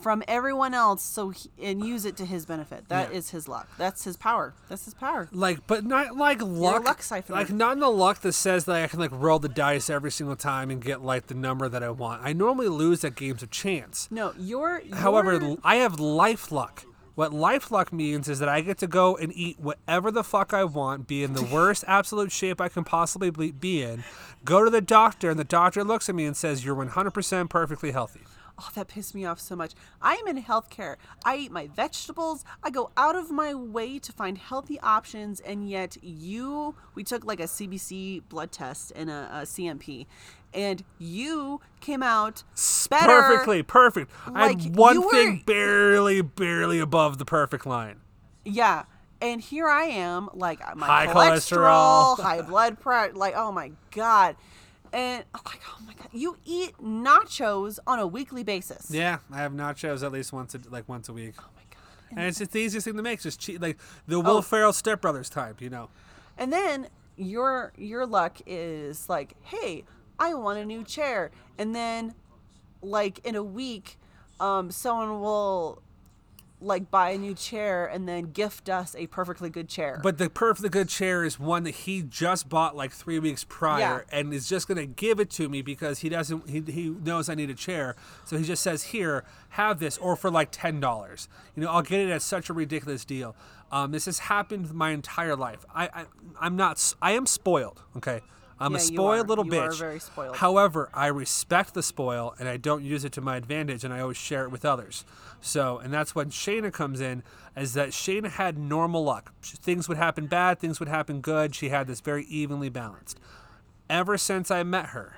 from everyone else so he, and use it to his benefit. That is Yeah. his luck. That's his power. That's his power. like but not like luck, luck siphoner. like not in the luck that says that I can like roll the dice every single time and get like the number that I want. I normally lose at games of chance. No, you're. However, I have life luck. What life luck means is that I get to go and eat whatever the fuck I want, be in the worst absolute shape I can possibly be- be in, go to the doctor, and the doctor looks at me and says, You're 100% perfectly healthy. Oh, that pissed me off so much. I am in healthcare. I eat my vegetables. I go out of my way to find healthy options, and yet you, we took like a CBC blood test and a, a CMP, and you came out better. Perfectly, perfect. I Like, had one you thing barely, barely above the perfect line. Yeah. And here I am, like uh, my High cholesterol, cholesterol. high blood pressure, like oh my god, and oh I'm like oh my god, you eat nachos on a weekly basis. Yeah, I have nachos at least once, a, like once a week. Oh my god. And it's just the easiest thing to make. Just cheat, like the oh. Will Ferrell Step Brothers type, you know. And then your your luck is like, hey, I want a new chair, and then like in a week, um, someone will like buy a new chair and then gift us a perfectly good chair. But the perfectly good chair is one that he just bought like three weeks prior Yeah. and is just gonna give it to me because he doesn't he, he knows I need a chair. So he just says, Here, have this or for like ten dollars. You know, I'll get it at such a ridiculous deal. Um, this has happened my entire life. I, I I'm not I am spoiled, okay? I'm Yeah, a spoiled little You bitch. spoiled. However, I respect the spoil and I don't use it to my advantage and I always share it with others. So, and that's when Shaina comes in, is that Shaina had normal luck. Things would happen bad, things would happen good. She had this very evenly balanced. Ever since I met her,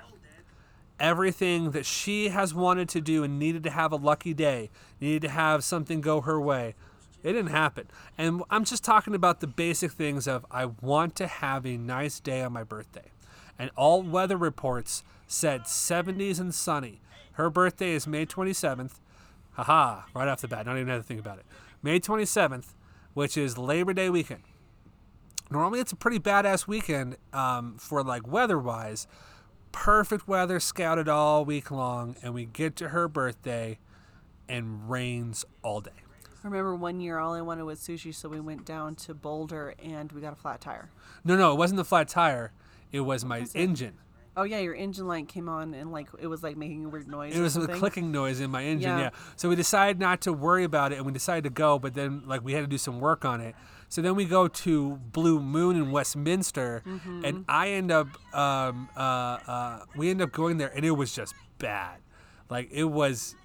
everything that she has wanted to do and needed to have a lucky day, needed to have something go her way, it didn't happen. And I'm just talking about the basic things of I want to have a nice day on my birthday. And all weather reports said 70s and sunny. Her birthday is May 27th. Haha, right off the bat, not even have to think about it. May 27th, which is Labor Day weekend. Normally, it's a pretty badass weekend um, for like weather wise. Perfect weather scouted all week long, and we get to her birthday and rains all day. I remember one year all I wanted was sushi, so we went down to Boulder and we got a flat tire. No, no, it wasn't the flat tire. It was my engine. Oh yeah, your engine light came on and like it was like making a weird noise. It was a clicking noise in my engine, Yeah. yeah. So we decided not to worry about it, and we decided to go. But then, like, we had to do some work on it. So then we go to Blue Moon in Westminster, Mm-hmm. and I end up, um, uh, uh, we end up going there, and it was just bad. Like it was.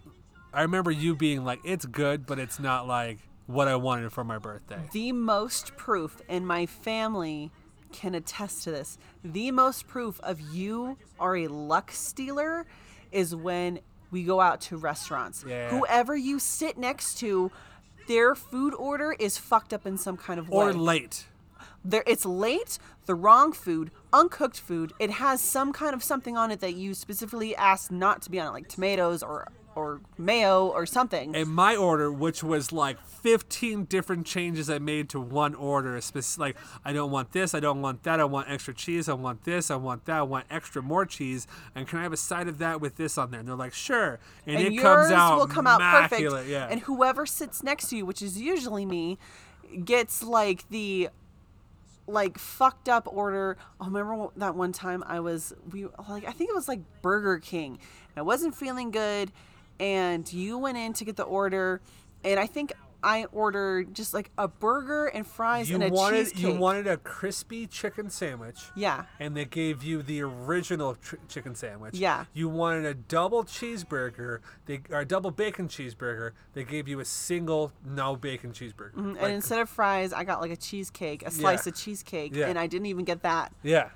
I remember you being like, "It's good, but it's not like what I wanted for my birthday." The most proof, in my family can attest to this. The most proof of you are a luck stealer is when we go out to restaurants. Yeah. Whoever you sit next to, their food order is fucked up in some kind of way. Or late. there it's late the wrong food uncooked food it has some kind of something on it that you specifically asked not to be on it like tomatoes or or mayo or something. And my order, which was like 15 different changes I made to one order, spec- like I don't want this, I don't want that, I want extra cheese, I want this, I want that, I want extra more cheese, and can I have a side of that with this on there? And they're like, sure, and, and it yours comes out will come out perfect. Yeah. and whoever sits next to you which is usually me gets like the like fucked up order. Oh remember that one time i was we like i think it was like burger king. And i wasn't feeling good and you went in to get the order and i think i ordered just like a burger and fries you and a wanted cheesecake you wanted a crispy chicken sandwich. yeah And they gave you the original tr- chicken sandwich. Yeah. You wanted a double cheeseburger. They or a double bacon cheeseburger. They gave you a single no bacon cheeseburger. Mm-hmm. and Like, instead of fries i got like a cheesecake a slice Yeah. of cheesecake Yeah. and i didn't even get that yeah.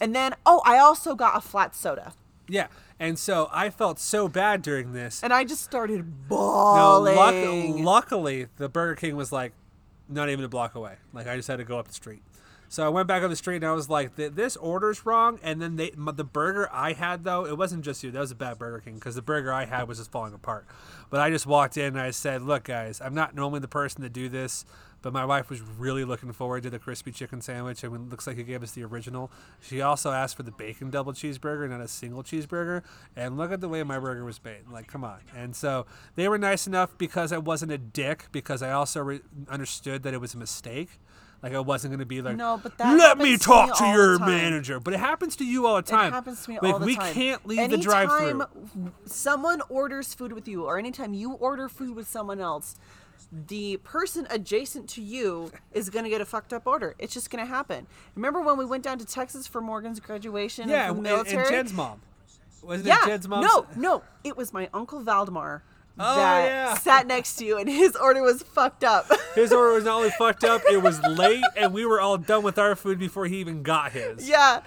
and then oh i also got a flat soda Yeah. And so I felt so bad during this. and i just started bawling luck- luckily, the Burger King was like not even a block away. Like I just had to go up the street. So I went back up the street and I was like, "This order's wrong." And then they, the burger I had though, it wasn't just you. That was a bad Burger King because the burger I had was just falling apart. But I just walked in and I said, "Look, guys, I'm not normally the person to do this, but my wife was really looking forward to the crispy chicken sandwich, and it looks like he gave us the original. She also asked for the bacon double cheeseburger, not a single cheeseburger. And look at the way my burger was made. Like, come on. And so they were nice enough because I wasn't a dick, because I also re- understood that it was a mistake. Like I wasn't gonna be like, No, but that let me happens to me talk to your manager. But it happens to you all the time. It happens to me like, all the we time. We can't leave anytime the drive-through. Someone orders food with you, or anytime you order food with someone else, the person adjacent to you is gonna get a fucked up order. It's just gonna happen. Remember when we went down to Texas for Morgan's graduation? Yeah, and, and military? Jen's mom. Wasn't yeah. it Jen's mom? No, no, it was my uncle Valdemar. Oh, that yeah. sat next to you, and his order was fucked up. His order was not only fucked up, it was late, and we were all done with our food before he even got his. yeah.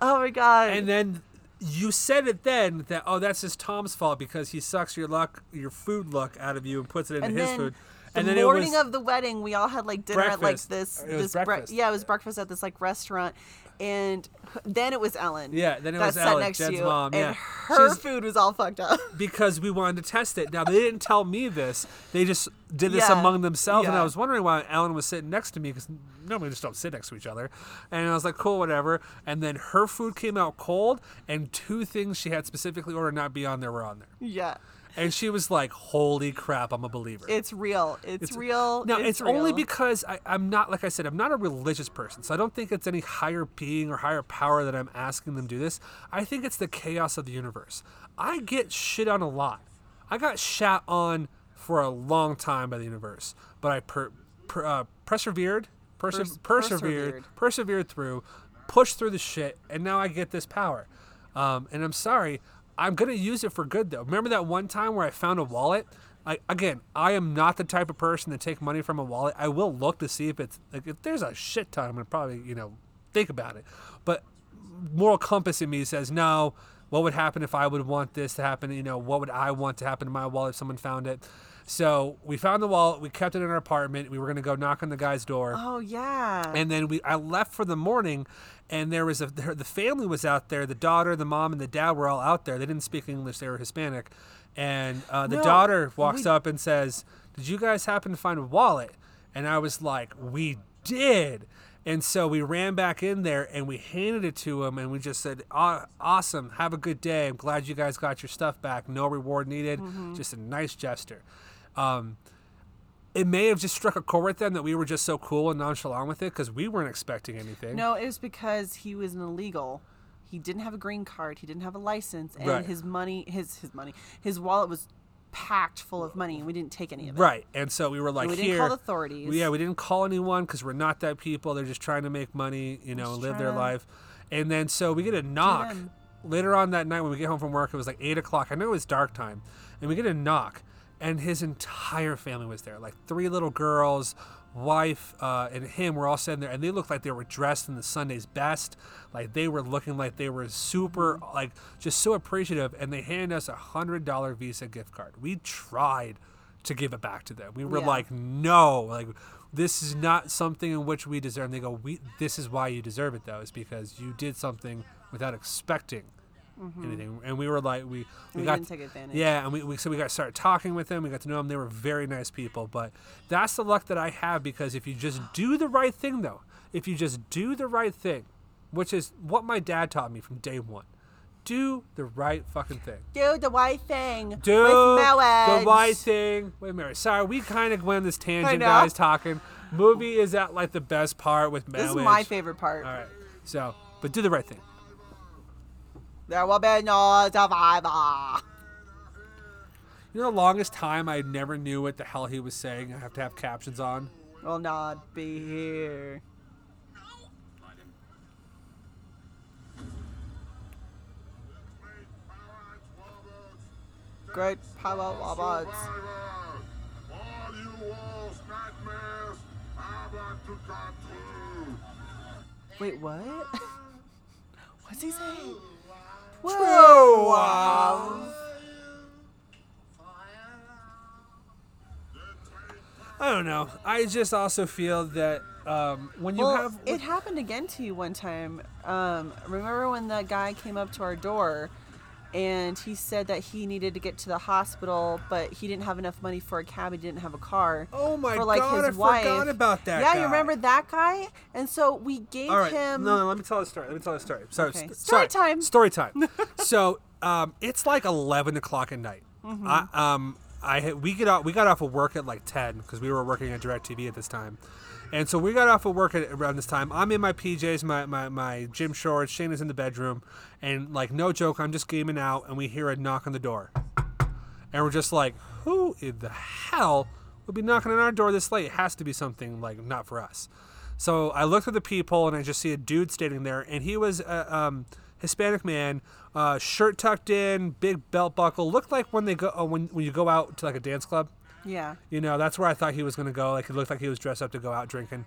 Oh my god. And then you said it then that oh that's just Tom's fault because he sucks your luck your food luck out of you and puts it into and his then food. The And then morning it was of the wedding, we all had like dinner at like this. It this bre- yeah, it was breakfast at this like restaurant, and then it was Ellen. Yeah, then it was Ellen, next Jen's to you, mom, yeah. and her She's- food was all fucked up. because we wanted to test it. Now they didn't tell me this; they just did this Yeah. among themselves, and I was wondering why Ellen was sitting next to me because normally we just don't sit next to each other. And I was like, "Cool, whatever." And then her food came out cold, and two things she had specifically ordered not be on there were on there, yeah, and she was like, "Holy crap, I'm a believer." it's real. It's, real. No, it's, only real. because I, I'm not, like I said, I'm not a religious person. So I don't think it's any higher being or higher power that I'm asking them to do this. I think it's the chaos of the universe. I get shit on a lot. I got shat on for a long time by the universe, but I per, per, uh, persevered, perse- Pers- persevered, persevered. persevered through, pushed through the shit, and now I get this power. Um, and I'm sorry, I'm gonna use it for good though. Remember that one time where I found a wallet? I, again, I am not the type of person to take money from a wallet. I will look to see if it's like if there's a shit ton, I'm gonna probably you know think about it. But moral compass in me says no. What would happen if I would want this to happen? You know, what would I want to happen to my wallet if someone found it? So we found the wallet. We kept it in our apartment. We were gonna go knock on the guy's door. Oh yeah. And then we I left for the morning, and there was a the family was out there. The daughter, the mom, and the dad were all out there. They didn't speak English. They were Hispanic, and uh, the No, daughter walks we- up and says, "Did you guys happen to find a wallet?" And I was like, "We did." And so we ran back in there and we handed it to him and we just said, "Awesome, have a good day. I'm glad you guys got your stuff back. No reward needed. Mm-hmm. Just a nice gesture." Um, it may have just struck a chord with them that we were just so cool and nonchalant with it because we weren't expecting anything. no, it was because he was an illegal. He didn't have a green card. He didn't have a license, and Right. his money, his his money, his wallet was packed full of money, and we didn't take any of it. Right, and so we were like, we didn't here. call authorities. Yeah, we didn't call anyone because we're not that people. They're just trying to make money, you know, and live their to life. And then so we get a knock later on that night when we get home from work. It was like eight o'clock. I know it was dark time, and we get a knock, and his entire family was there, like three little girls, wife, uh, and him were all sitting there, and they looked like they were dressed in the Sunday's best. Like they were looking like they were super, like just so appreciative. And they handed us a hundred dollar Visa gift card. We tried to give it back to them. We were Yeah. like, no, like this is not something in which we deserve. And they go, we. This is why you deserve it, though, is because you did something without expecting anything. And we were like, we we, Mm-hmm. We got didn't take advantage. yeah, and we, we so we got started talking with them. We got to know them. They were very nice people. But that's the luck that I have because if you just do the right thing, though, if you just do the right thing, which is what my dad taught me from day one, do the right fucking thing. Do the right thing. Do with the right thing Wait a minute. Sorry, we kind of went on this tangent, guys. Talking movie is at like the best part with marriage. This is my favorite part. All right, so but do the right thing. There will be no survivor. You know, the longest time I never knew what the hell he was saying. I have to have captions on. Will not be here. Great power robots. All you walls, nightmares, are about to come true. Wait, what? What's he saying? True. I don't know. I just also feel that um, when you Well, have it happened again to you one time. Um, remember when that guy came up to our door and he said that he needed to get to the hospital, but he didn't have enough money for a cab. He didn't have a car. Oh my for, like, God, his I wife. forgot about that Yeah, guy. you remember that guy? And so we gave All right. him. No, no, let me tell the story. Let me tell the story. Sorry. Okay. st- Story sorry. time. Story time. so um, it's like eleven o'clock at night. Mm-hmm. I, um, I we get out. We got off of work at like ten because we were working at Directv at this time, and so we got off of work at around this time. I'm in my PJs, my my, my gym shorts. Shane is in the bedroom, and like no joke, I'm just gaming out, and we hear a knock on the door, and we're just like, who in the hell would be knocking on our door this late? It has to be something like not for us. So I looked at the people and I just see a dude standing there, and he was a um, Hispanic man, uh, shirt tucked in, big belt buckle. Looked like when they go uh, when when you go out to like a dance club. Yeah. You know, that's where I thought he was gonna go. Like it looked like he was dressed up to go out drinking.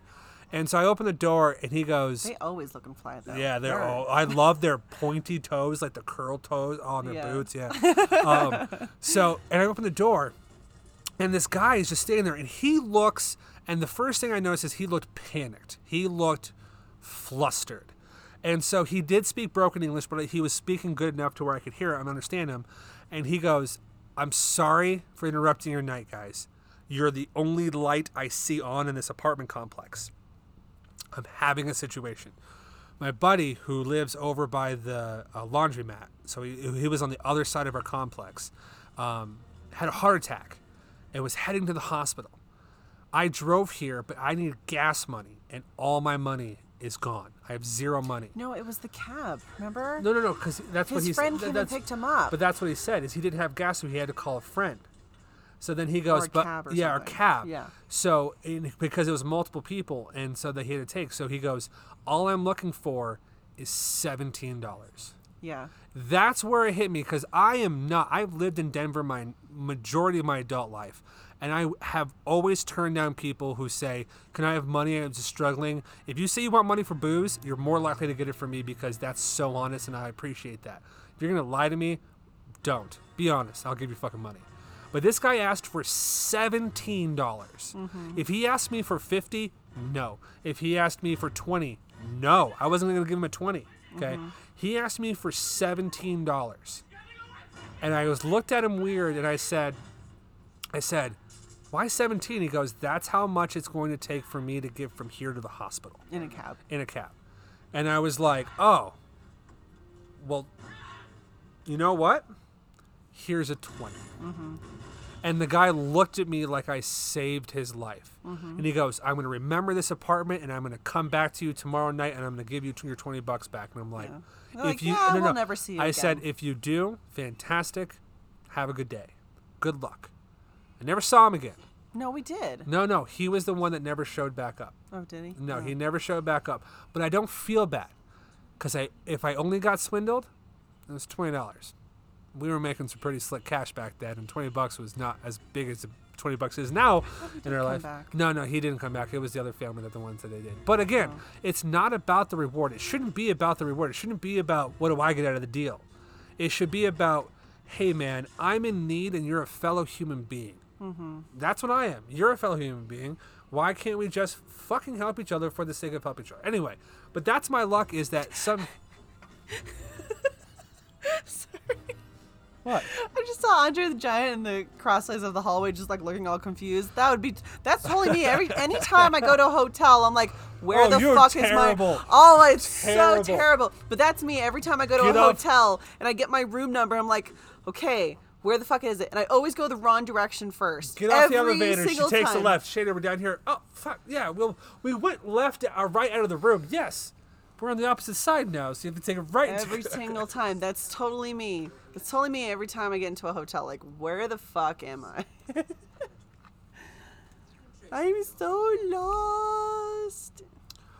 And so I open the door, and he goes, They always looking fly though. "Yeah, they're They're- all. I love their pointy toes, like the curl toes on their Yeah. boots. Yeah. um, so, and I open the door, and this guy is just standing there, and he looks. And the first thing I noticed is he looked panicked. He looked flustered. And so he did speak broken English, but he was speaking good enough to where I could hear him and understand him. And he goes, I'm sorry for interrupting your night, guys. You're the only light I see on in this apartment complex. I'm having a situation. My buddy, who lives over by the uh, laundromat, so he, he was on the other side of our complex, um, had a heart attack and was heading to the hospital. I drove here, but I need gas money, and all my money is gone. I have zero money. No, it was the cab. Remember? No, no, no, because that's what His he friend said. came and picked him up. But that's what he said is he didn't have gas, so he had to call a friend. So then he goes, but cab or yeah, or cab. Yeah. So in, because it was multiple people, and so that he had to take. So he goes, all I'm looking for is seventeen dollars. Yeah. That's where it hit me because I am not. I've lived in Denver my majority of my adult life, and I have always turned down people who say, "Can I have money? I'm just struggling." If you say you want money for booze, you're more likely to get it from me because that's so honest, and I appreciate that. If you're gonna lie to me, don't be honest. I'll give you fucking money. But this guy asked for seventeen dollars. Mm-hmm. If he asked me for fifty, no. If he asked me for twenty, no. I wasn't gonna give him a twenty. Okay. Mm-hmm. He asked me for seventeen dollars, and I was looked at him weird, and I said, I said, why seventeen? He goes, that's how much it's going to take for me to get from here to the hospital In a cab. in a cab. And I was like, oh, well, you know what? Here's a 20. Mm-hmm. And the guy looked at me like I saved his life. Mm-hmm. And he goes, I'm going to remember this apartment and I'm going to come back to you tomorrow night and I'm going to give you your 20 bucks back. And I'm like, Yeah. They're like, "Yeah, we'll never see you I said, if you do, fantastic. Have a good day. Good luck. I never saw him again. No, we did. No, no, he was the one that never showed back up. Oh, did he? No, Oh. he never showed back up. But I don't feel bad, cause I if I only got swindled, it was twenty dollars. We were making some pretty slick cash back then, and twenty bucks was not as big as twenty bucks is now in our life. back. No, no, he didn't come back. It was the other family that the ones that they did. But again, Oh. it's not about the reward. It shouldn't be about the reward. It shouldn't be about what do I get out of the deal. It should be about, hey man, I'm in need, and you're a fellow human being. Mm-hmm. That's what I am. You're a fellow human being. Why can't we just fucking help each other for the sake of helping each other? Anyway, but that's my luck is that some. Sorry. What? I just saw Andre the Giant in the crossways of the hallway, just like looking all confused. That would be. That's totally me. Every anytime I go to a hotel, I'm like, where Oh, the fuck terrible. is my? Oh, it's Terrible. so terrible. But that's me. Every time I go to Get a hotel and I get my room number, I'm like, okay, where the fuck is it? And I always go the wrong direction first. Get off the Every elevator. She takes the time. left. Shader, we're down here. Oh, fuck. Yeah, well, we went left or right out of the room. Yes. We're on the opposite side now, so you have to take a right. Every single time. That's totally me. That's totally me every time I get into a hotel. Like, where the fuck am I? I'm so lost.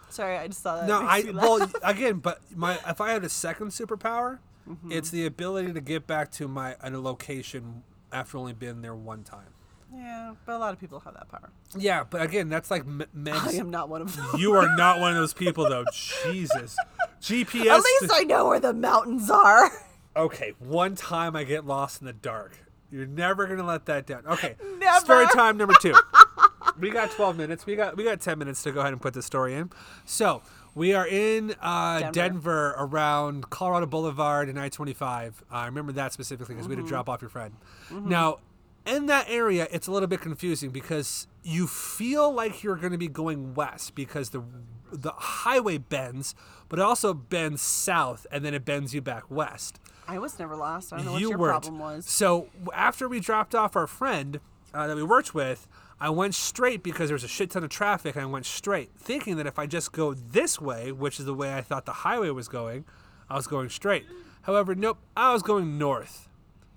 Sorry, I just saw that. No, I makes me laugh. well again, but my if I had a second superpower, Mm-hmm. it's the ability to get back to my a location after only being there one time. Yeah, but a lot of people have that power. Yeah, but again, that's like m- I am not one of them. You are not one of those people, though. Jesus, GPS. At least I know where the mountains are. Okay, one time I get lost in the dark. You're never gonna let that down. Okay, Never. story time number two. we got 12 minutes. We got we got 10 minutes to go ahead and put the story in. So We are in uh, Denver. Denver. around Colorado Boulevard and I 25. I remember that specifically because we Mm-hmm. had to drop off your friend. Now, in that area, it's a little bit confusing because you feel like you're going to be going west because the the highway bends, but it also bends south and then it bends you back west. I was never lost. I don't know what you your weren't. problem was. So after we dropped off our friend uh, that we worked with, I went straight because there was a shit ton of traffic. And I went straight, thinking that if I just go this way, which is the way I thought the highway was going, I was going straight. However, nope, I was going north,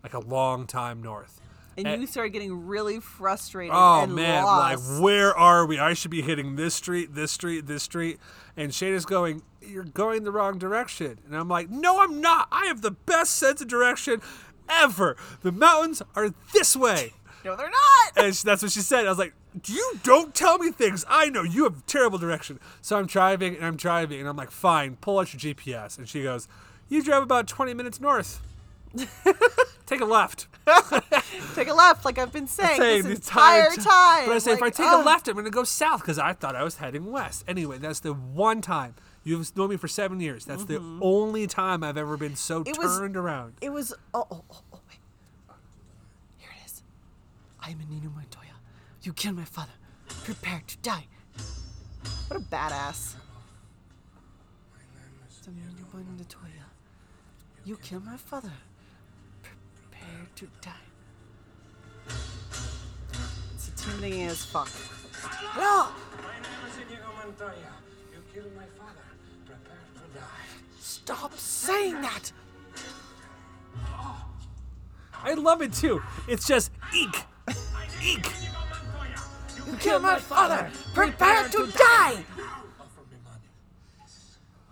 like a long time north. And Eh. you started getting really frustrated Oh and man, lost. like where are we? I should be hitting this street, this street, this street. And Shaina's going, You're going the wrong direction. And I'm like, No, I'm not. I have the best sense of direction ever. The mountains are this way. No, they're not. And she- that's what she said. I was like, You don't tell me things. I know you have terrible direction. So I'm driving and I'm driving and I'm like, Fine, pull out your GPS. And she goes, You drive about 20 minutes north. Take a left. Take a left, like I've been saying, saying this the entire ti- time. But I say, if I take ugh. a left, I'm going to go south because I thought I was heading west. Anyway, that's the one time. You've known me for seven years. That's the only time I've ever been so Mm-hmm. It was- turned around. It was. Oh, oh, oh, oh, wait. Here it is. I am Nino Montoya. You killed my father. Prepare to die. What a badass. I'm Nino Montoya. You killed my father. Prepare to die. It's intimidating as fuck. No! My name is Inigo Montoya. You killed my father. Prepare to die. Stop saying that! Oh, I love it too. It's just eek, eek. You killed my father! Prepare to die! Offer me money.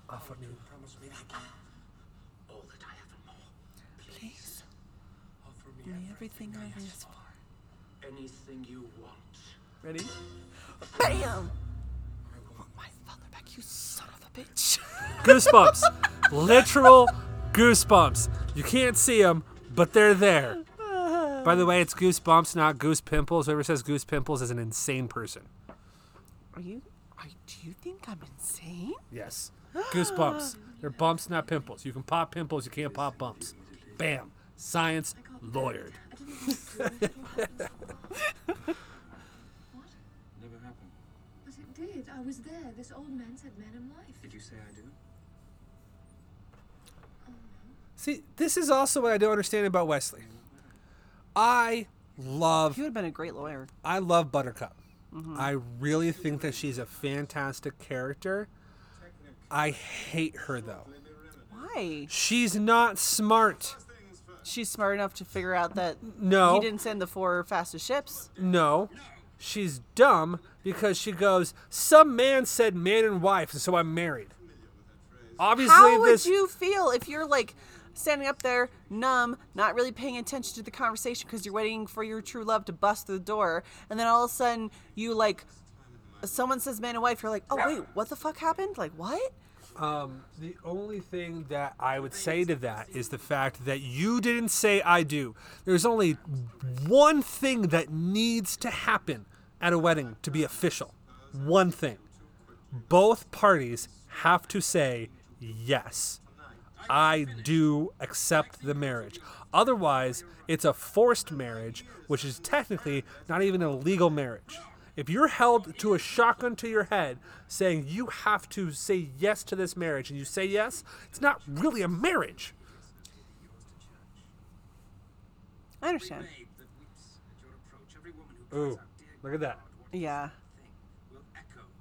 Offer me. Promise me all oh, that I have and more. Please, Offer me me everything I ask for. anything you want. Ready? Bam! I want my father back, you son of a bitch. Goosebumps. Literal goosebumps. You can't see them, but they're there. By the oh. way, it's goosebumps, not goose pimples. Whoever says goose pimples is an insane person. Are you? Are, do you think I'm insane? Yes. Goosebumps. They're bumps, not pimples. You can pop pimples, you can't pop bumps. Bam. Science lawyered. Never happened. But it did. I was there. This old man said man and wife. Did you say I do? Oh, See, this is also what I don't understand about Wesley. I love He would have been a great lawyer. I love Buttercup. Mm-hmm. I really think that she's a fantastic character. I hate her though. Why? She's not smart. She's smart enough to figure out that No. he didn't send the four fastest ships. No. She's dumb because she goes, Some man said man and wife, and so I'm married. Obviously, How would this. you feel if you're like standing up there, numb, not really paying attention to the conversation because you're waiting for your true love to bust through the door, and then all of a sudden you like, someone says man and wife, you're like, oh wait, what the fuck happened? Like what? Um, the only thing that I would say to that is the fact that you didn't say I do. There's only one thing that needs to happen at a wedding to be official. One thing. Both parties have to say yes. I do accept the marriage. Otherwise, it's a forced marriage, which is technically not even a legal marriage. If you're held to a shotgun to your head saying you have to say yes to this marriage and you say yes, it's not really a marriage. I understand. Babe that weeps at your approach. Every woman who Ooh, cries out, "Dear look at that. Yeah.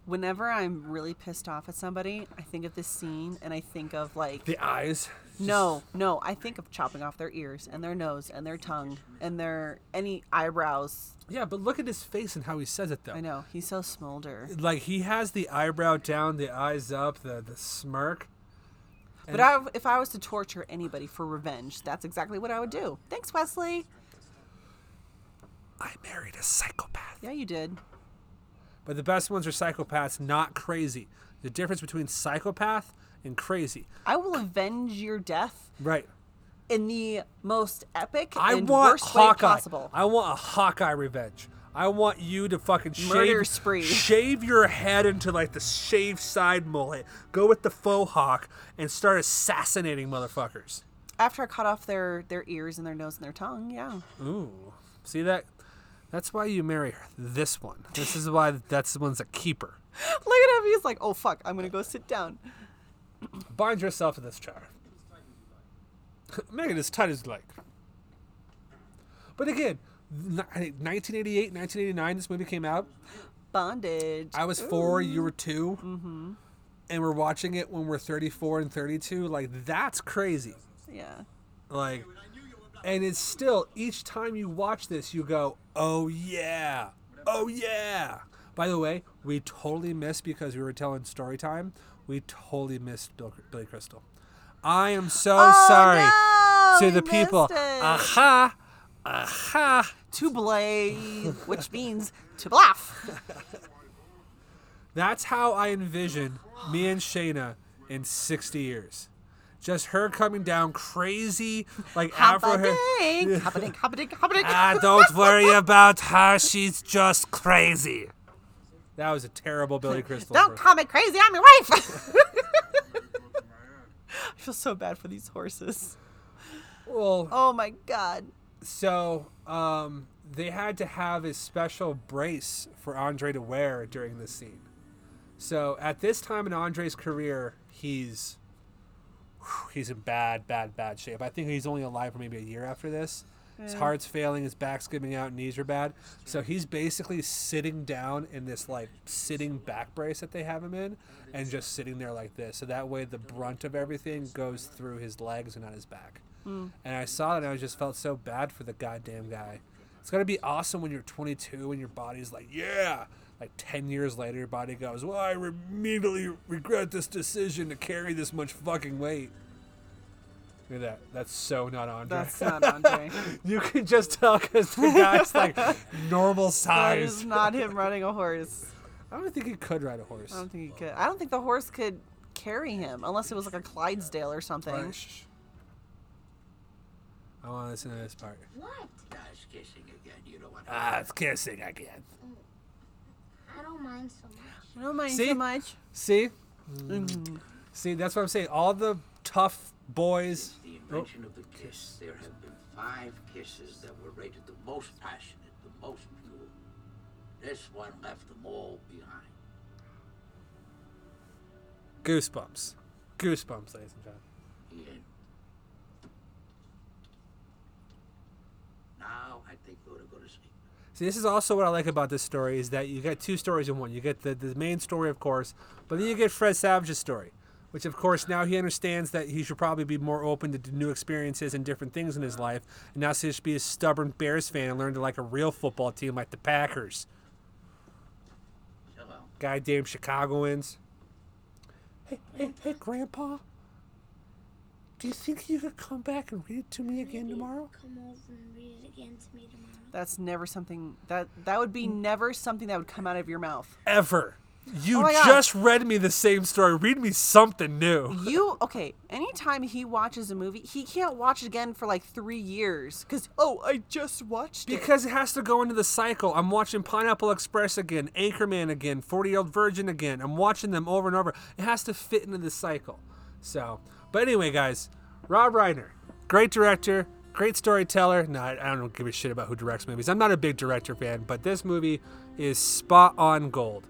Thing will echo. Whenever I'm really pissed off at somebody, I think of this scene and I think of like The eyes. No, no, I think of chopping off their ears and their nose and their tongue and their any eyebrows. Yeah, but look at his face and how he says it though. I know he's so smolder. Like he has the eyebrow down, the eyes up, the the smirk. But I, if I was to torture anybody for revenge, that's exactly what I would do. Thanks, Wesley. I married a psychopath. Yeah, you did. But the best ones are psychopaths, not crazy. The difference between psychopath and crazy. I will avenge your death Right. in the most epic I and want worst way possible. I want a Hawkeye revenge. I want you to fucking shave, Murder spree. shave your head into like the shaved side mullet. Go with the faux hawk and start assassinating motherfuckers. After I cut off their their ears and their nose and their tongue, yeah. Ooh, see that? That's why you marry her. This one. This is why that's the one's a keeper. Look at him. He's like, oh fuck, I'm gonna go sit down. Bind yourself to this chair. Make it as tight as you like. But again, n- I 1988, 1989, this movie came out. Bondage. I was four, you were 2 mm-hmm. and we're watching it when we're 34 and 32. Like, that's crazy. yeah. Like, and it's still, each time you watch this, you go, oh yeah, oh yeah. By the way, we totally missed because we were telling story time. We totally missed Bill, Billy Crystal. I am so Oh, sorry no, to the people. it. Aha, aha. To blade, which means to bluff. That's how I envision me and Shaina in 60 years. Just her coming down crazy, like Afro hair. Happening, happening, happening, happening. Ah, don't worry about her. She's just crazy. That was a terrible Billy Crystal. Don't call me crazy. I'm your wife. I feel so bad for these horses. Well, Oh my god. so um, they had to have a special brace for Andre to wear during this scene. So at this time in Andre's career, he's he's in bad, bad, bad shape. I think he's only alive for maybe a year after this. His mm. heart's failing, his back's giving out, knees are bad. So he's basically sitting down in this like sitting back brace that they have him in, and just sitting there like this. So that way the brunt of everything goes through his legs and not his back. Mm. And I saw that and I just felt so bad for the goddamn guy. It's gonna be awesome when you're 22 and your body's like, yeah. Like 10 years later, your body goes, well, I immediately regret this decision to carry this much fucking weight. Look at that. That's so not Andre. That's not Andre. you can just tell because the guy's like normal that size. is not him riding a horse. I don't think he could ride a horse. I don't think he could. I don't think the horse could carry him unless it was like a Clydesdale or something. Alright, shh. I want to listen to this part. What? That's kissing again. You know what? Ah, it's kissing again. I don't mind so much. I don't mind See? so much. See? Mm. Mm. See, that's what I'm saying. All the tough boys. The invention of the kiss. There have been five kisses that were rated the most passionate, the most pure. This one left them all behind. Goosebumps. Goosebumps, ladies and gentlemen. The. Now I think we ought to go to sleep. See, this is also what I like about this story is that you get two stories in one. You get the, the main story, of course, but then you get Fred Savage's story, which, of course, now he understands that he should probably be more open to new experiences and different things in his life, and now he should be a stubborn Bears fan and learn to like a real football team like the Packers. So long. Goddamn Chicagoans. Hey, hey, hey, Grandpa. Do you think you could come back and read it to me again tomorrow? Come over and read it again to me tomorrow. That's never something that that would be never something that would come out of your mouth. Ever. You Oh just read me the same story. Read me something new. You okay? Anytime he watches a movie, he can't watch it again for like three years because oh, I just watched it. Because it has to go into the cycle. I'm watching Pineapple Express again, Anchorman again, 40 Year Old Virgin again. I'm watching them over and over. It has to fit into the cycle. So, but anyway, guys, Rob Reiner, great director, great storyteller. No, I, I don't give a shit about who directs movies. I'm not a big director fan, but this movie is spot on gold.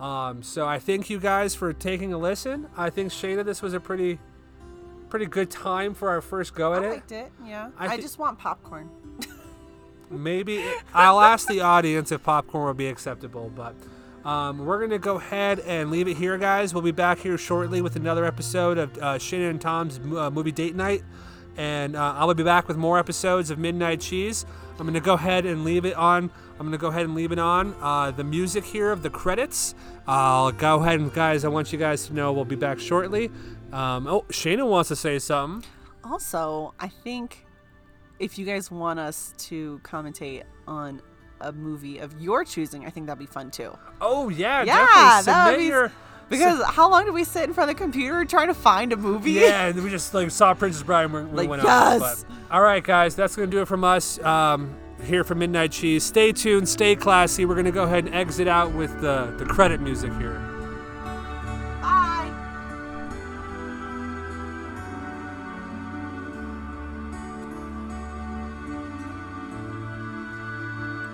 Um, so I thank you guys for taking a listen. I think Shaina, this was a pretty, pretty good time for our first go I at it. liked it. Yeah, I I, just want popcorn. Maybe I'll ask the audience if popcorn will be acceptable, but um, we're gonna go ahead and leave it here, guys. We'll be back here shortly with another episode of uh, Shannon and Tom's uh, movie date night, and uh, I will be back with more episodes of Midnight Cheese. I'm gonna go ahead and leave it on. I'm gonna go ahead and leave it on uh, the music here of the credits. I'll go ahead and guys, I want you guys to know we'll be back shortly. Um, oh, Shaina wants to say something. Also, I think if you guys want us to commentate on a movie of your choosing, I think that'd be fun too. Oh yeah, Yeah, definitely submit be. Because how long did we sit in front of the computer trying to find a movie? Yeah, and we just like saw Princess Bride and we, we Like, went yes! But, all right, guys, that's gonna do it from us. Um, here for Midnight Cheese. Stay tuned, stay classy. We're going to go ahead and exit out with the, the credit music here.